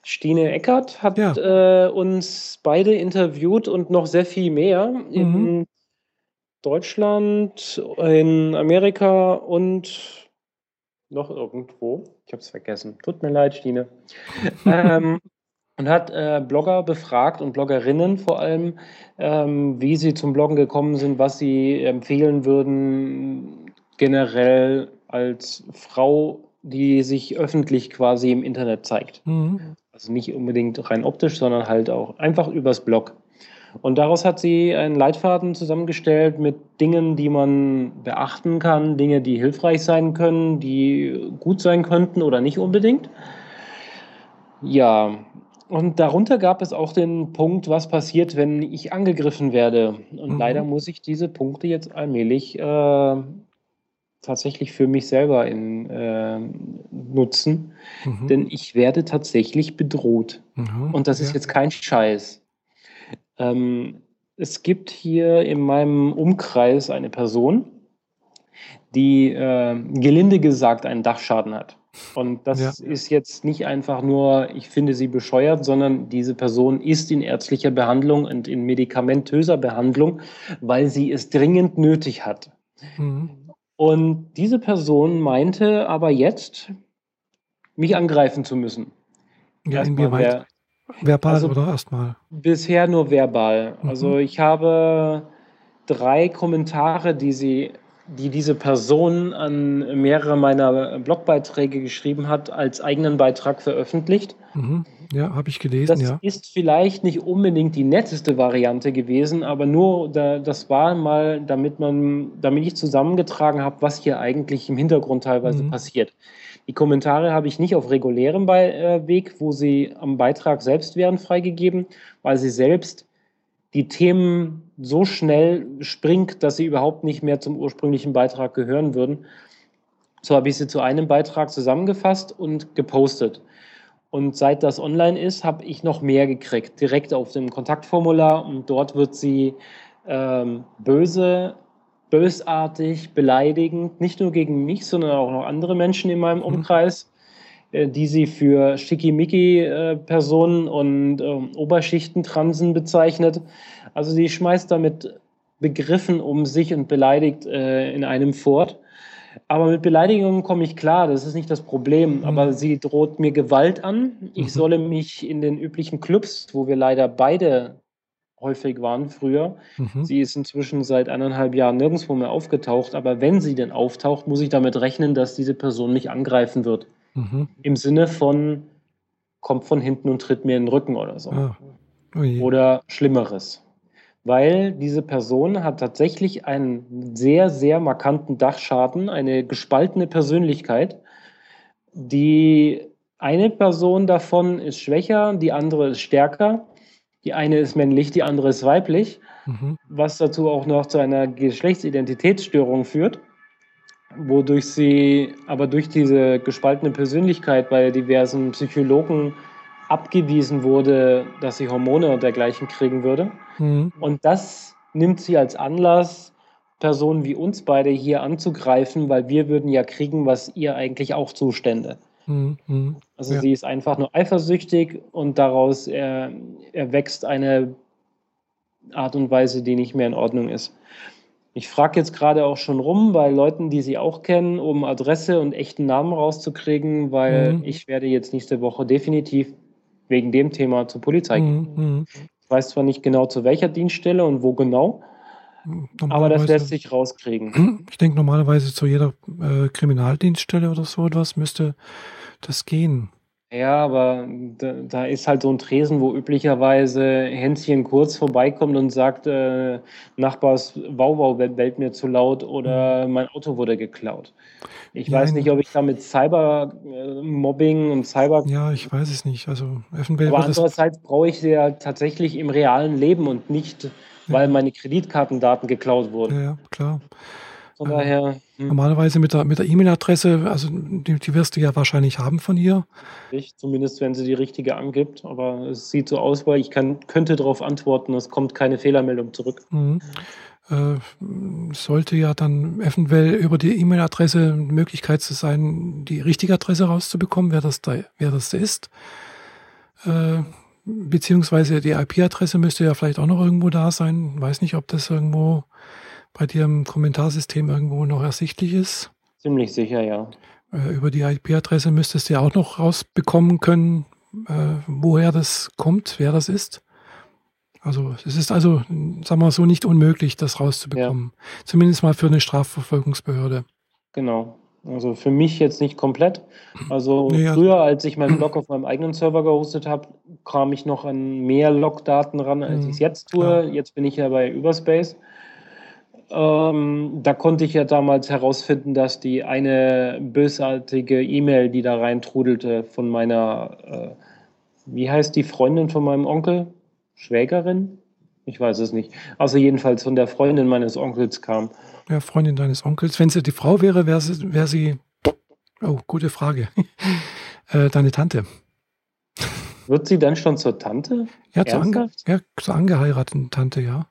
[SPEAKER 1] Stine Eckert hat ja. äh, uns beide interviewt und noch sehr viel mehr mhm. in Deutschland, in Amerika und noch irgendwo. Ich habe es vergessen. Tut mir leid, Stine. [LAUGHS] ähm, und hat äh, Blogger befragt und Bloggerinnen vor allem, ähm, wie sie zum Bloggen gekommen sind, was sie empfehlen würden, generell als Frau, die sich öffentlich quasi im Internet zeigt. Mhm. Also nicht unbedingt rein optisch, sondern halt auch einfach übers Blog. Und daraus hat sie einen Leitfaden zusammengestellt mit Dingen, die man beachten kann, Dinge, die hilfreich sein können, die gut sein könnten oder nicht unbedingt. Ja, und darunter gab es auch den Punkt, was passiert, wenn ich angegriffen werde. Und mhm. leider muss ich diese Punkte jetzt allmählich äh, tatsächlich für mich selber in, äh, nutzen, mhm. denn ich werde tatsächlich bedroht. Mhm. Und das ist ja. jetzt kein Scheiß. Ähm, es gibt hier in meinem Umkreis eine Person, die äh, gelinde gesagt einen Dachschaden hat. Und das ja. ist jetzt nicht einfach nur, ich finde sie bescheuert, sondern diese Person ist in ärztlicher Behandlung und in medikamentöser Behandlung, weil sie es dringend nötig hat. Mhm. Und diese Person meinte aber jetzt, mich angreifen zu müssen.
[SPEAKER 2] Ja, inwieweit? Verbal also oder erstmal?
[SPEAKER 1] Bisher nur verbal. Mhm. Also ich habe drei Kommentare, die sie die diese Person an mehrere meiner Blogbeiträge geschrieben hat, als eigenen Beitrag veröffentlicht.
[SPEAKER 2] Mhm. Ja, habe ich gelesen.
[SPEAKER 1] Das
[SPEAKER 2] ja.
[SPEAKER 1] ist vielleicht nicht unbedingt die netteste Variante gewesen, aber nur da, das war mal, damit man, damit ich zusammengetragen habe, was hier eigentlich im Hintergrund teilweise mhm. passiert. Die Kommentare habe ich nicht auf regulärem äh, Weg, wo sie am Beitrag selbst wären, freigegeben, weil sie selbst die Themen so schnell springt, dass sie überhaupt nicht mehr zum ursprünglichen Beitrag gehören würden. So habe ich sie zu einem Beitrag zusammengefasst und gepostet. Und seit das online ist, habe ich noch mehr gekriegt, direkt auf dem Kontaktformular. Und dort wird sie ähm, böse, bösartig, beleidigend, nicht nur gegen mich, sondern auch noch andere Menschen in meinem mhm. Umkreis äh, die sie für Schickimicki-Personen und ähm, Oberschichtentransen bezeichnet. Also sie schmeißt damit Begriffen um sich und beleidigt äh, in einem fort. Aber mit Beleidigungen komme ich klar, das ist nicht das Problem. Mhm. Aber sie droht mir Gewalt an. Ich mhm. solle mich in den üblichen Clubs, wo wir leider beide häufig waren früher. Mhm. Sie ist inzwischen seit eineinhalb Jahren nirgendwo mehr aufgetaucht. Aber wenn sie denn auftaucht, muss ich damit rechnen, dass diese Person mich angreifen wird. Mhm. Im Sinne von, kommt von hinten und tritt mir in den Rücken oder so. Ah. Oder Schlimmeres. Weil diese Person hat tatsächlich einen sehr, sehr markanten Dachschaden, eine gespaltene Persönlichkeit. Die eine Person davon ist schwächer, die andere ist stärker. Die eine ist männlich, die andere ist weiblich, mhm. was dazu auch noch zu einer Geschlechtsidentitätsstörung führt wodurch sie aber durch diese gespaltene Persönlichkeit bei diversen Psychologen abgewiesen wurde, dass sie Hormone und dergleichen kriegen würde. Mhm. Und das nimmt sie als Anlass, Personen wie uns beide hier anzugreifen, weil wir würden ja kriegen, was ihr eigentlich auch zustände. Mhm. Also ja. sie ist einfach nur eifersüchtig und daraus er, erwächst eine Art und Weise, die nicht mehr in Ordnung ist. Ich frage jetzt gerade auch schon rum bei Leuten, die sie auch kennen, um Adresse und echten Namen rauszukriegen, weil mhm. ich werde jetzt nächste Woche definitiv wegen dem Thema zur Polizei gehen. Mhm. mhm. Ich weiß zwar nicht genau zu welcher Dienststelle und wo genau, aber das lässt sich rauskriegen. [CLEARS THROAT]
[SPEAKER 2] Ich denke normalerweise zu jeder äh, Kriminaldienststelle oder so etwas müsste das gehen.
[SPEAKER 1] Ja, aber da, da, ist halt so ein Tresen, wo üblicherweise Hänschen kurz vorbeikommt und sagt, äh, Nachbars Wauwau bellt mir zu laut oder mhm. mein Auto wurde geklaut. Ich ja, weiß nicht, ob ich da mit Cybermobbing und Cyber...
[SPEAKER 2] Ja, ich weiß es nicht. Also
[SPEAKER 1] aber andererseits brauche ich sie ja tatsächlich im realen Leben und nicht, weil ja. meine Kreditkartendaten geklaut wurden.
[SPEAKER 2] Ja, klar. Von daher. Hm. Normalerweise mit der mit der E-Mail-Adresse, also die, die, wirst du ja wahrscheinlich haben von ihr.
[SPEAKER 1] Zumindest wenn sie die richtige angibt, aber es sieht so aus, weil ich kann, könnte darauf antworten, es kommt keine Fehlermeldung zurück. Mhm.
[SPEAKER 2] Äh, sollte ja dann eventuell über die E-Mail-Adresse eine Möglichkeit zu sein, die richtige Adresse rauszubekommen, wer das da, wer das da ist. Äh, beziehungsweise die IP-Adresse müsste ja vielleicht auch noch irgendwo da sein. Weiß nicht, ob das irgendwo bei dir im Kommentarsystem irgendwo noch ersichtlich ist?
[SPEAKER 1] Ziemlich sicher, ja.
[SPEAKER 2] Äh, über die IP-Adresse müsstest du ja auch noch rausbekommen können, äh, woher das kommt, wer das ist. Also es ist also, sagen wir so, nicht unmöglich, das rauszubekommen. Ja. Zumindest mal für eine Strafverfolgungsbehörde.
[SPEAKER 1] Genau. Also für mich jetzt nicht komplett. Also nee, früher, als ich meinen Blog auf meinem eigenen Server gehostet habe, kam ich noch an mehr Logdaten ran, als mhm. ich es jetzt tue. Klar. Jetzt bin ich ja bei Überspace. Ähm, da konnte ich ja damals herausfinden, dass die eine bösartige E-Mail, die da reintrudelte, von meiner, äh, wie heißt die Freundin von meinem Onkel? Schwägerin? Ich weiß es nicht. Also jedenfalls von der Freundin meines Onkels kam.
[SPEAKER 2] Ja, Freundin deines Onkels. Wenn sie die Frau wäre, wäre sie, wär sie oh, gute Frage. [LAUGHS] äh, deine Tante.
[SPEAKER 1] Wird sie dann schon zur Tante?
[SPEAKER 2] Ja, zur, ange ja, zur angeheirateten Tante, ja.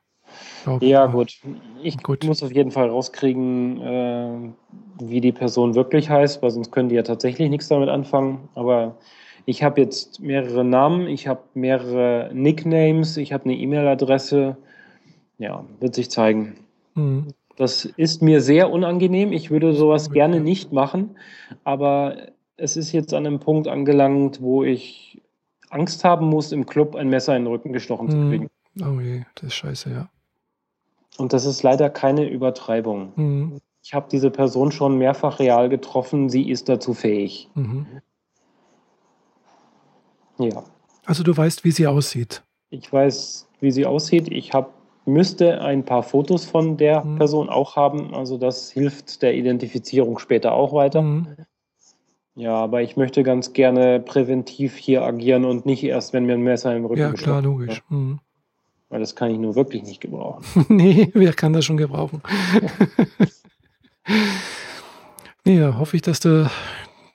[SPEAKER 1] Ja, gut. Ich gut. muss auf jeden Fall rauskriegen, äh, wie die Person wirklich heißt, weil sonst können die ja tatsächlich nichts damit anfangen. Aber ich habe jetzt mehrere Namen, ich habe mehrere Nicknames, ich habe eine E-Mail-Adresse. Ja, wird sich zeigen. Mhm. Das ist mir sehr unangenehm. Ich würde sowas gerne nicht machen, aber es ist jetzt an einem Punkt angelangt, wo ich Angst haben muss, im Club ein Messer in den Rücken gestochen zu mhm. kriegen.
[SPEAKER 2] Oh je, das ist scheiße, ja.
[SPEAKER 1] Und das ist leider keine Übertreibung. Mhm. Ich habe diese Person schon mehrfach real getroffen. Sie ist dazu fähig. Mhm.
[SPEAKER 2] Ja. Also du weißt, wie sie aussieht.
[SPEAKER 1] Ich weiß, wie sie aussieht. Ich hab, müsste ein paar Fotos von der mhm. Person auch haben. Also das hilft der Identifizierung später auch weiter. Mhm. Ja, aber ich möchte ganz gerne präventiv hier agieren und nicht erst, wenn mir ein Messer im Rücken
[SPEAKER 2] Ja, klar, logisch. Mhm.
[SPEAKER 1] Weil das kann ich nur wirklich nicht gebrauchen. [LAUGHS]
[SPEAKER 2] nee, wer kann das schon gebrauchen? nee, ja, hoffe ich, dass du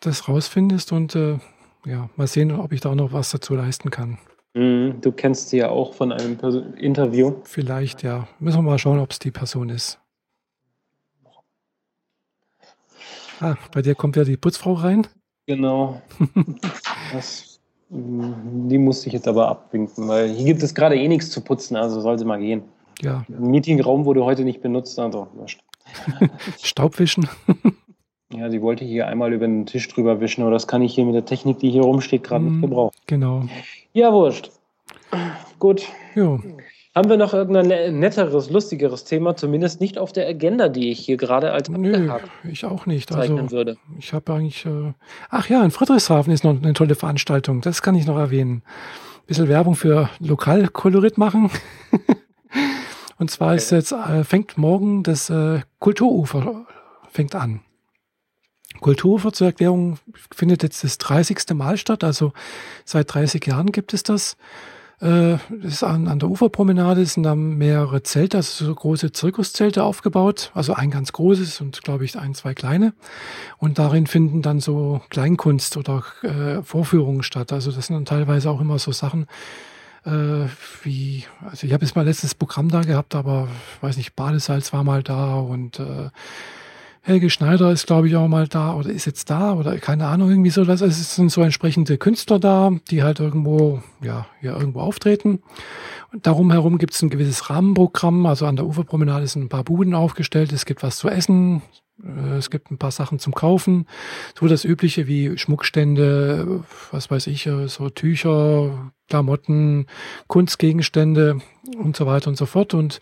[SPEAKER 2] das rausfindest und äh, ja, mal sehen, ob ich da auch noch was dazu leisten kann.
[SPEAKER 1] Mm, du kennst sie ja auch von einem Person Interview.
[SPEAKER 2] Vielleicht, ja. Müssen wir mal schauen, ob es die Person ist. Ah, bei dir kommt ja die Putzfrau rein.
[SPEAKER 1] Genau. [LAUGHS] das die musste ich jetzt aber abwinken, weil hier gibt es gerade eh nichts zu putzen, also soll sie mal gehen.
[SPEAKER 2] Ja.
[SPEAKER 1] Ein Meetingraum wurde heute nicht benutzt, also wurscht. [LAUGHS]
[SPEAKER 2] Staubwischen. [LAUGHS]
[SPEAKER 1] ja, sie wollte hier einmal über den Tisch drüber wischen, aber das kann ich hier mit der Technik, die hier rumsteht, gerade mm, nicht mhm, gebrauchen.
[SPEAKER 2] Genau.
[SPEAKER 1] Ja, wurscht. Gut. Ja. Haben wir noch irgendein ne-, netteres, lustigeres Thema? Zumindest nicht auf der Agenda, die ich hier gerade als
[SPEAKER 2] Nö, ich auch nicht. Also, würde. Ich habe eigentlich. Äh, ach ja, in Friedrichshafen ist noch eine tolle Veranstaltung. Das kann ich noch erwähnen. Ein bisschen Werbung für Lokalkolorit machen. [LAUGHS] Und zwar okay. ist jetzt, äh, fängt morgen das äh, Kulturufer fängt an. Kulturufer zur Erklärung findet jetzt das 30. Mal statt. Also seit 30 Jahren gibt es das. Äh, das ist an, an der Uferpromenade sind da mehrere Zelte, also so große Zirkuszelte aufgebaut, also ein ganz großes und glaube ich ein, zwei kleine. Und darin finden dann so Kleinkunst oder äh, Vorführungen statt. Also das sind dann teilweise auch immer so Sachen, äh, wie, also ich habe jetzt mal letztes Programm da gehabt, aber weiß nicht, Badesalz war mal da und äh, Helge Schneider ist, glaube ich, auch mal da oder ist jetzt da oder keine Ahnung, irgendwie so. Das es sind so entsprechende Künstler da, die halt irgendwo, ja, ja, irgendwo auftreten. Und darum herum gibt es ein gewisses Rahmenprogramm. Also an der Uferpromenade sind ein paar Buden aufgestellt. Es gibt was zu essen. Äh, es gibt ein paar Sachen zum Kaufen. So das Übliche wie Schmuckstände, was weiß ich, äh, so Tücher, Klamotten, Kunstgegenstände und so weiter und so fort. Und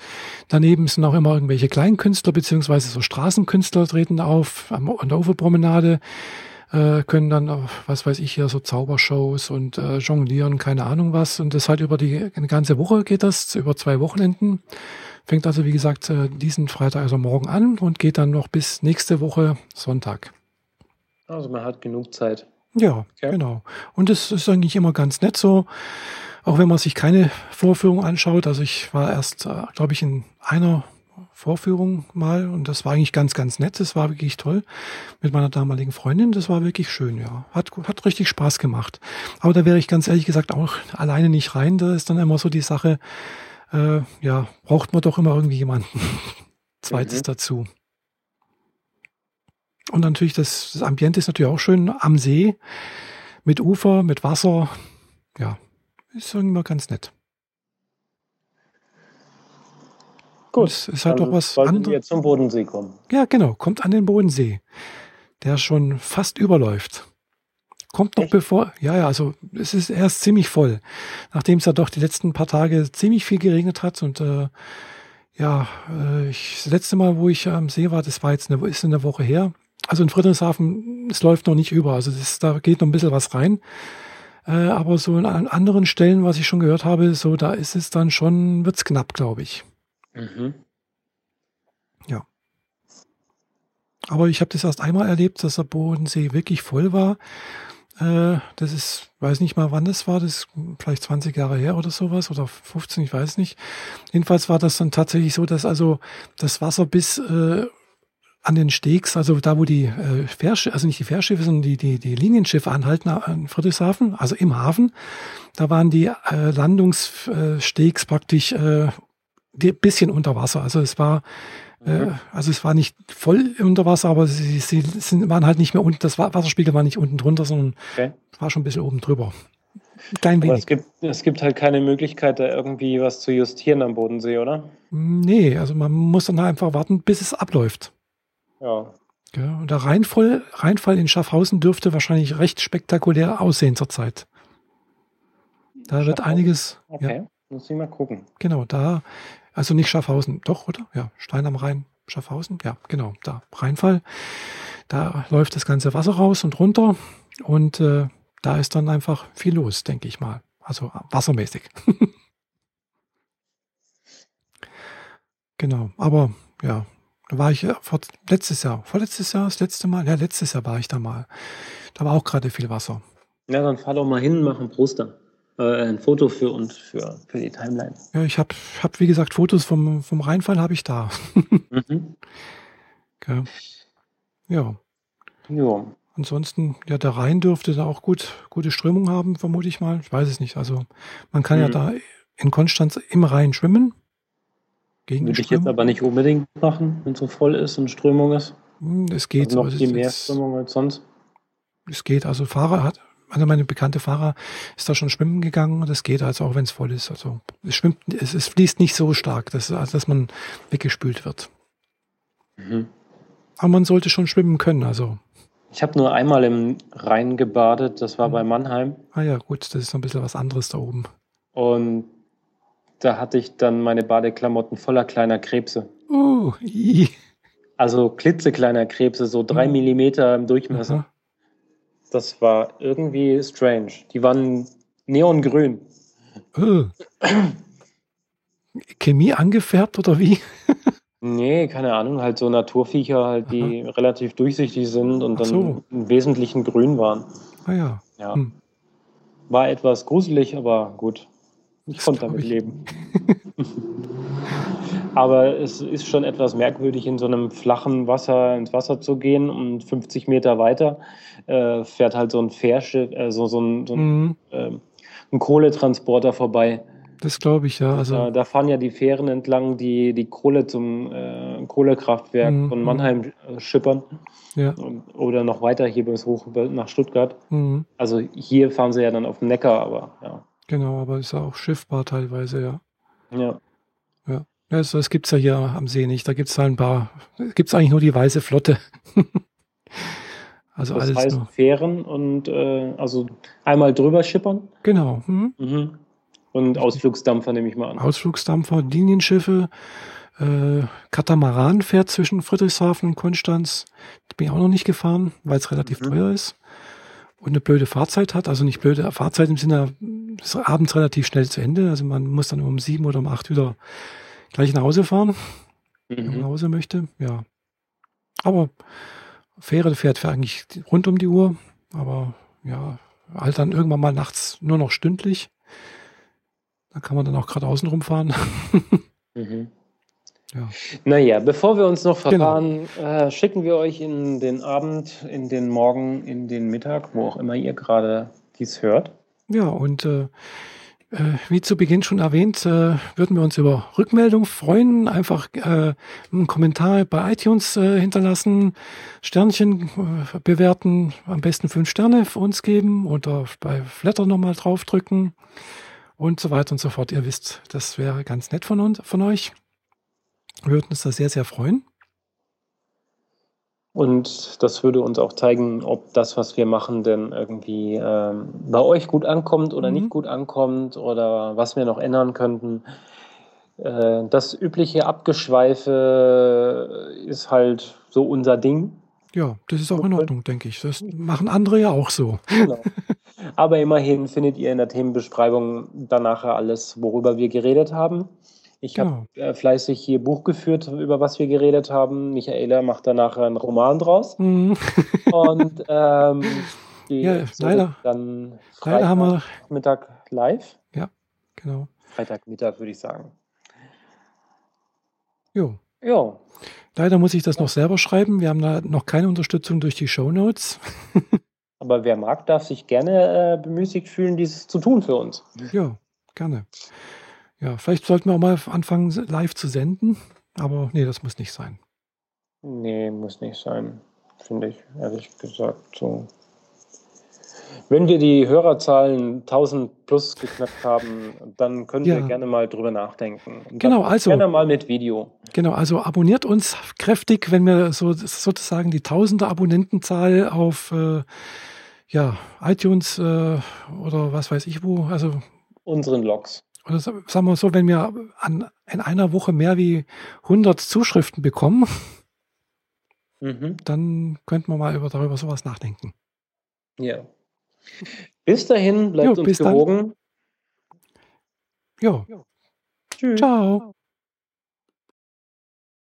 [SPEAKER 2] daneben sind auch immer irgendwelche Kleinkünstler beziehungsweise so Straßenkünstler treten auf an der Uferpromenade, äh, können dann, was weiß ich, hier so Zaubershows und jonglieren, keine Ahnung was. Und das halt über die eine ganze Woche geht das, über zwei Wochenenden. Fängt also, wie gesagt, äh, diesen Freitag, also morgen an und geht dann noch bis nächste Woche Sonntag.
[SPEAKER 1] Also man hat genug Zeit.
[SPEAKER 2] Ja, okay. genau. Und es ist eigentlich immer ganz nett so, auch wenn man sich keine Vorführung anschaut. Also ich war erst, äh, glaube ich, in einer Vorführung mal und das war eigentlich ganz, ganz nett. Das war wirklich toll mit meiner damaligen Freundin. Das war wirklich schön, ja. Hat, hat richtig Spaß gemacht. Aber da wäre ich ganz ehrlich gesagt auch alleine nicht rein. Da ist dann immer so die Sache, äh, ja, braucht man doch immer irgendwie jemanden [LAUGHS] Zweites mhm. dazu. Und natürlich, das, das Ambiente ist natürlich auch schön am See, mit Ufer, mit Wasser. Ja, ist immer ganz nett.
[SPEAKER 1] Gut. Es ist halt doch was anderes. jetzt zum Bodensee kommen.
[SPEAKER 2] Ja, genau, kommt an den Bodensee, der schon fast überläuft. Kommt noch Echt? bevor, ja, ja, also es ist erst ziemlich voll, nachdem es ja doch die letzten paar Tage ziemlich viel geregnet hat und äh, ja, äh, ich, das letzte Mal, wo ich am See war, das war jetzt eine, ist eine Woche her. Also in Friedrichshafen, es läuft noch nicht über, also das, da geht noch ein bisschen was rein. Äh, aber so an anderen Stellen, was ich schon gehört habe, so da ist es dann schon, wird's knapp, glaube ich. Mhm. Ja. Aber ich habe das erst einmal erlebt, dass der Bodensee wirklich voll war. Äh, das ist, weiß nicht mal wann das war, das ist vielleicht 20 Jahre her oder sowas oder 15, ich weiß nicht. Jedenfalls war das dann tatsächlich so, dass also das Wasser bis äh, an den Stegs, also da, wo die äh, Fährschiffe, also nicht die Fährschiffe, sondern die, die, die Linienschiffe anhalten in Friedrichshafen, also im Hafen, da waren die äh, Landungsstegs praktisch äh, bisschen unter Wasser. Also es war äh, mhm. also es war nicht voll unter Wasser, aber sie, sie sind, waren halt nicht mehr unten, das Wasserspiegel war nicht unten drunter, sondern okay. war schon ein bisschen oben drüber.
[SPEAKER 1] Klein wenig. Aber es gibt, es gibt halt keine Möglichkeit, da irgendwie was zu justieren am Bodensee, oder?
[SPEAKER 2] Nee, also man muss dann einfach warten, bis es abläuft. Ja. ja und der Rheinfall, Rheinfall in Schaffhausen dürfte wahrscheinlich recht spektakulär aussehen zurzeit. Da wird einiges.
[SPEAKER 1] Okay, ja. muss ich mal gucken.
[SPEAKER 2] Genau, da also nicht Schaffhausen, doch, oder? Ja, Stein am Rhein, Schaffhausen, ja, genau, da, Rheinfall. Da läuft das ganze Wasser raus und runter und äh, da ist dann einfach viel los, denke ich mal. Also wassermäßig. [LAUGHS] genau, aber ja, da war ich ja vor, letztes Jahr, vorletztes Jahr, das letzte Mal, ja, letztes Jahr war ich da mal. Da war auch gerade viel Wasser.
[SPEAKER 1] Ja, dann fahr doch mal hin, mach ein Poster äh, ein Foto für uns, für, für die Timeline.
[SPEAKER 2] Ja, ich habe, hab, wie gesagt, Fotos vom, vom Rheinfall habe ich da. mhm. [LAUGHS] okay. Ja. Ja. Ansonsten, ja, der Rhein dürfte da auch gut, gute Strömung haben, vermute ich mal. Ich weiß es nicht. Also man kann mhm. ja da in Konstanz im Rhein schwimmen.
[SPEAKER 1] Gegen Würde ich jetzt aber nicht unbedingt machen, wenn es so voll ist und Strömung ist.
[SPEAKER 2] Hm, es geht.
[SPEAKER 1] Also noch viel mehr Strömung als sonst.
[SPEAKER 2] Es geht. Also Fahrer hat, also meine bekannte Fahrer ist da schon schwimmen gegangen und das geht also auch wenn es voll ist. Also es schwimmt, es, es fließt nicht so stark, dass, also dass man weggespült wird. Mhm. Aber man sollte schon schwimmen können, also.
[SPEAKER 1] Ich habe nur einmal im Rhein gebadet, das war mhm. bei Mannheim.
[SPEAKER 2] Ah ja, gut, das ist noch ein bisschen was anderes da oben.
[SPEAKER 1] Und da hatte ich dann meine Badeklamotten voller kleiner Krebse.
[SPEAKER 2] Oh, i.
[SPEAKER 1] Also klitzekleiner Krebse, so drei mhm. Millimeter im Durchmesser. Aha. Das war irgendwie strange. Die waren neongrün.
[SPEAKER 2] Oh. Chemie angefärbt oder wie?
[SPEAKER 1] nee, keine Ahnung. Halt so Naturviecher, halt, die Aha. relativ durchsichtig sind und dann so. im Wesentlichen grün waren.
[SPEAKER 2] Ah ja.
[SPEAKER 1] ja. Hm. War etwas gruselig, aber gut. Ich konnte damit ich. leben. [LAUGHS] Aber es ist schon etwas merkwürdig, in so einem flachen Wasser ins Wasser zu gehen und 50 Meter weiter äh, fährt halt so ein Fährschiff, äh, so, so ein, so ein, mhm. äh, ein Kohletransporter vorbei.
[SPEAKER 2] Das glaube ich, ja. Also
[SPEAKER 1] da, da, fahren ja die Fähren entlang, die die Kohle zum äh, Kohlekraftwerk mhm. von Mannheim äh, schippern. Ja. Oder noch weiter hier bis hoch nach Stuttgart. Mhm. Also hier fahren sie ja dann auf dem Neckar, aber ja.
[SPEAKER 2] Genau, aber ist ja auch schiffbar teilweise, ja.
[SPEAKER 1] Ja.
[SPEAKER 2] Ja. Das, das gibt es ja hier am See nicht. Da gibt es halt ein paar, gibt es eigentlich nur die weiße Flotte. [LAUGHS]
[SPEAKER 1] also das alles heißt nur. Fähren und äh, also einmal drüber schippern.
[SPEAKER 2] Genau. Mhm. Mhm.
[SPEAKER 1] Und Ausflugsdampfer nehme ich mal an.
[SPEAKER 2] Ausflugsdampfer, Linienschiffe, äh, Katamaran fährt zwischen Friedrichshafen und Konstanz. Da bin ich auch noch nicht gefahren, weil es relativ mhm. teuer ist. Und eine blöde Fahrzeit hat, also nicht blöde Fahrzeit im Sinne, ist abends relativ schnell zu Ende. Also man muss dann um sieben oder um acht wieder gleich nach Hause fahren, mhm. wenn man nach Hause möchte. Ja. Aber Fähre fährt eigentlich rund um die Uhr, aber ja, halt dann irgendwann mal nachts nur noch stündlich. Da kann man dann auch gerade außen rumfahren.
[SPEAKER 1] mhm. [LAUGHS] ja. Naja, bevor wir uns noch genau. verfahren, genau. äh, schicken wir euch in den Abend, in den Morgen, in den Mittag, wo auch immer ihr gerade dies hört.
[SPEAKER 2] Ja, und äh, wie zu Beginn schon erwähnt, äh, würden wir uns über Rückmeldung freuen. Einfach äh, einen Kommentar bei iTunes äh, hinterlassen, Sternchen äh, bewerten, am besten fünf Sterne für uns geben oder bei Flatter nochmal draufdrücken und so weiter und so fort. Ihr wisst, das wäre ganz nett von uns, von euch. Wir würden uns da sehr, sehr freuen.
[SPEAKER 1] Und das würde uns auch zeigen, ob das, was wir machen, denn irgendwie ähm, bei euch gut ankommt oder mhm. nicht gut ankommt oder was wir noch ändern könnten. Äh, das übliche Abgeschweife ist halt so unser Ding.
[SPEAKER 2] Ja, das ist auch in Ordnung, denke ich. Das machen andere ja auch so. Genau. [LAUGHS]
[SPEAKER 1] Aber immerhin findet ihr in der Themenbeschreibung danach alles, worüber wir geredet haben. Ich habe genau. äh, fleißig hier Buch geführt, über was wir geredet haben. Michaela macht danach einen Roman draus. Mhm. [LAUGHS] Und ähm,
[SPEAKER 2] die ja, leider.
[SPEAKER 1] dann
[SPEAKER 2] Freitag, leider haben wir
[SPEAKER 1] Mittag live.
[SPEAKER 2] Ja, genau.
[SPEAKER 1] Freitagmittag würde ich sagen.
[SPEAKER 2] Jo.
[SPEAKER 1] Ja.
[SPEAKER 2] Leider muss ich das noch selber schreiben. Wir haben da noch keine Unterstützung durch die Show Notes. [LAUGHS]
[SPEAKER 1] Aber wer mag, darf sich gerne äh, bemüßigt fühlen, dieses zu tun für uns.
[SPEAKER 2] Ja, gerne. Ja, vielleicht sollten wir auch mal anfangen, live zu senden. Aber nee, das muss nicht sein.
[SPEAKER 1] Nee, muss nicht sein. Finde ich, ehrlich gesagt, so. Wenn wir die Hörerzahlen 1000 plus geknackt haben, dann können ja. wir gerne mal drüber nachdenken.
[SPEAKER 2] Und genau, also.
[SPEAKER 1] Gerne mal mit Video.
[SPEAKER 2] Genau, also abonniert uns kräftig, wenn wir so sozusagen die tausende Abonnentenzahl auf äh, ja, iTunes äh, oder was weiß ich wo, also
[SPEAKER 1] unseren Logs
[SPEAKER 2] oder sagen wir so, wenn wir an, in einer Woche mehr wie 100 Zuschriften bekommen, mhm. dann könnten wir mal über, darüber sowas nachdenken.
[SPEAKER 1] Ja. Bis dahin, bleibt jo, uns gewogen.
[SPEAKER 2] Jo. Tschüss. Ciao.